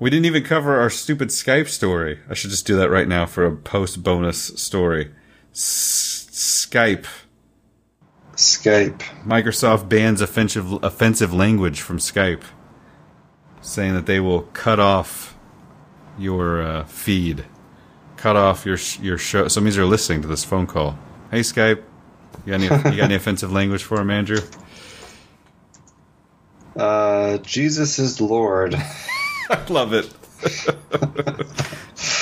We didn't even cover our stupid Skype story. I should just do that right now for a post bonus story. S- Skype. Skype. Microsoft bans offensive offensive language from Skype, saying that they will cut off your uh, feed, cut off your sh- your show. So it means they're listening to this phone call. Hey Skype, you got any you got any offensive language for him, Andrew? Uh, Jesus is Lord. I love it.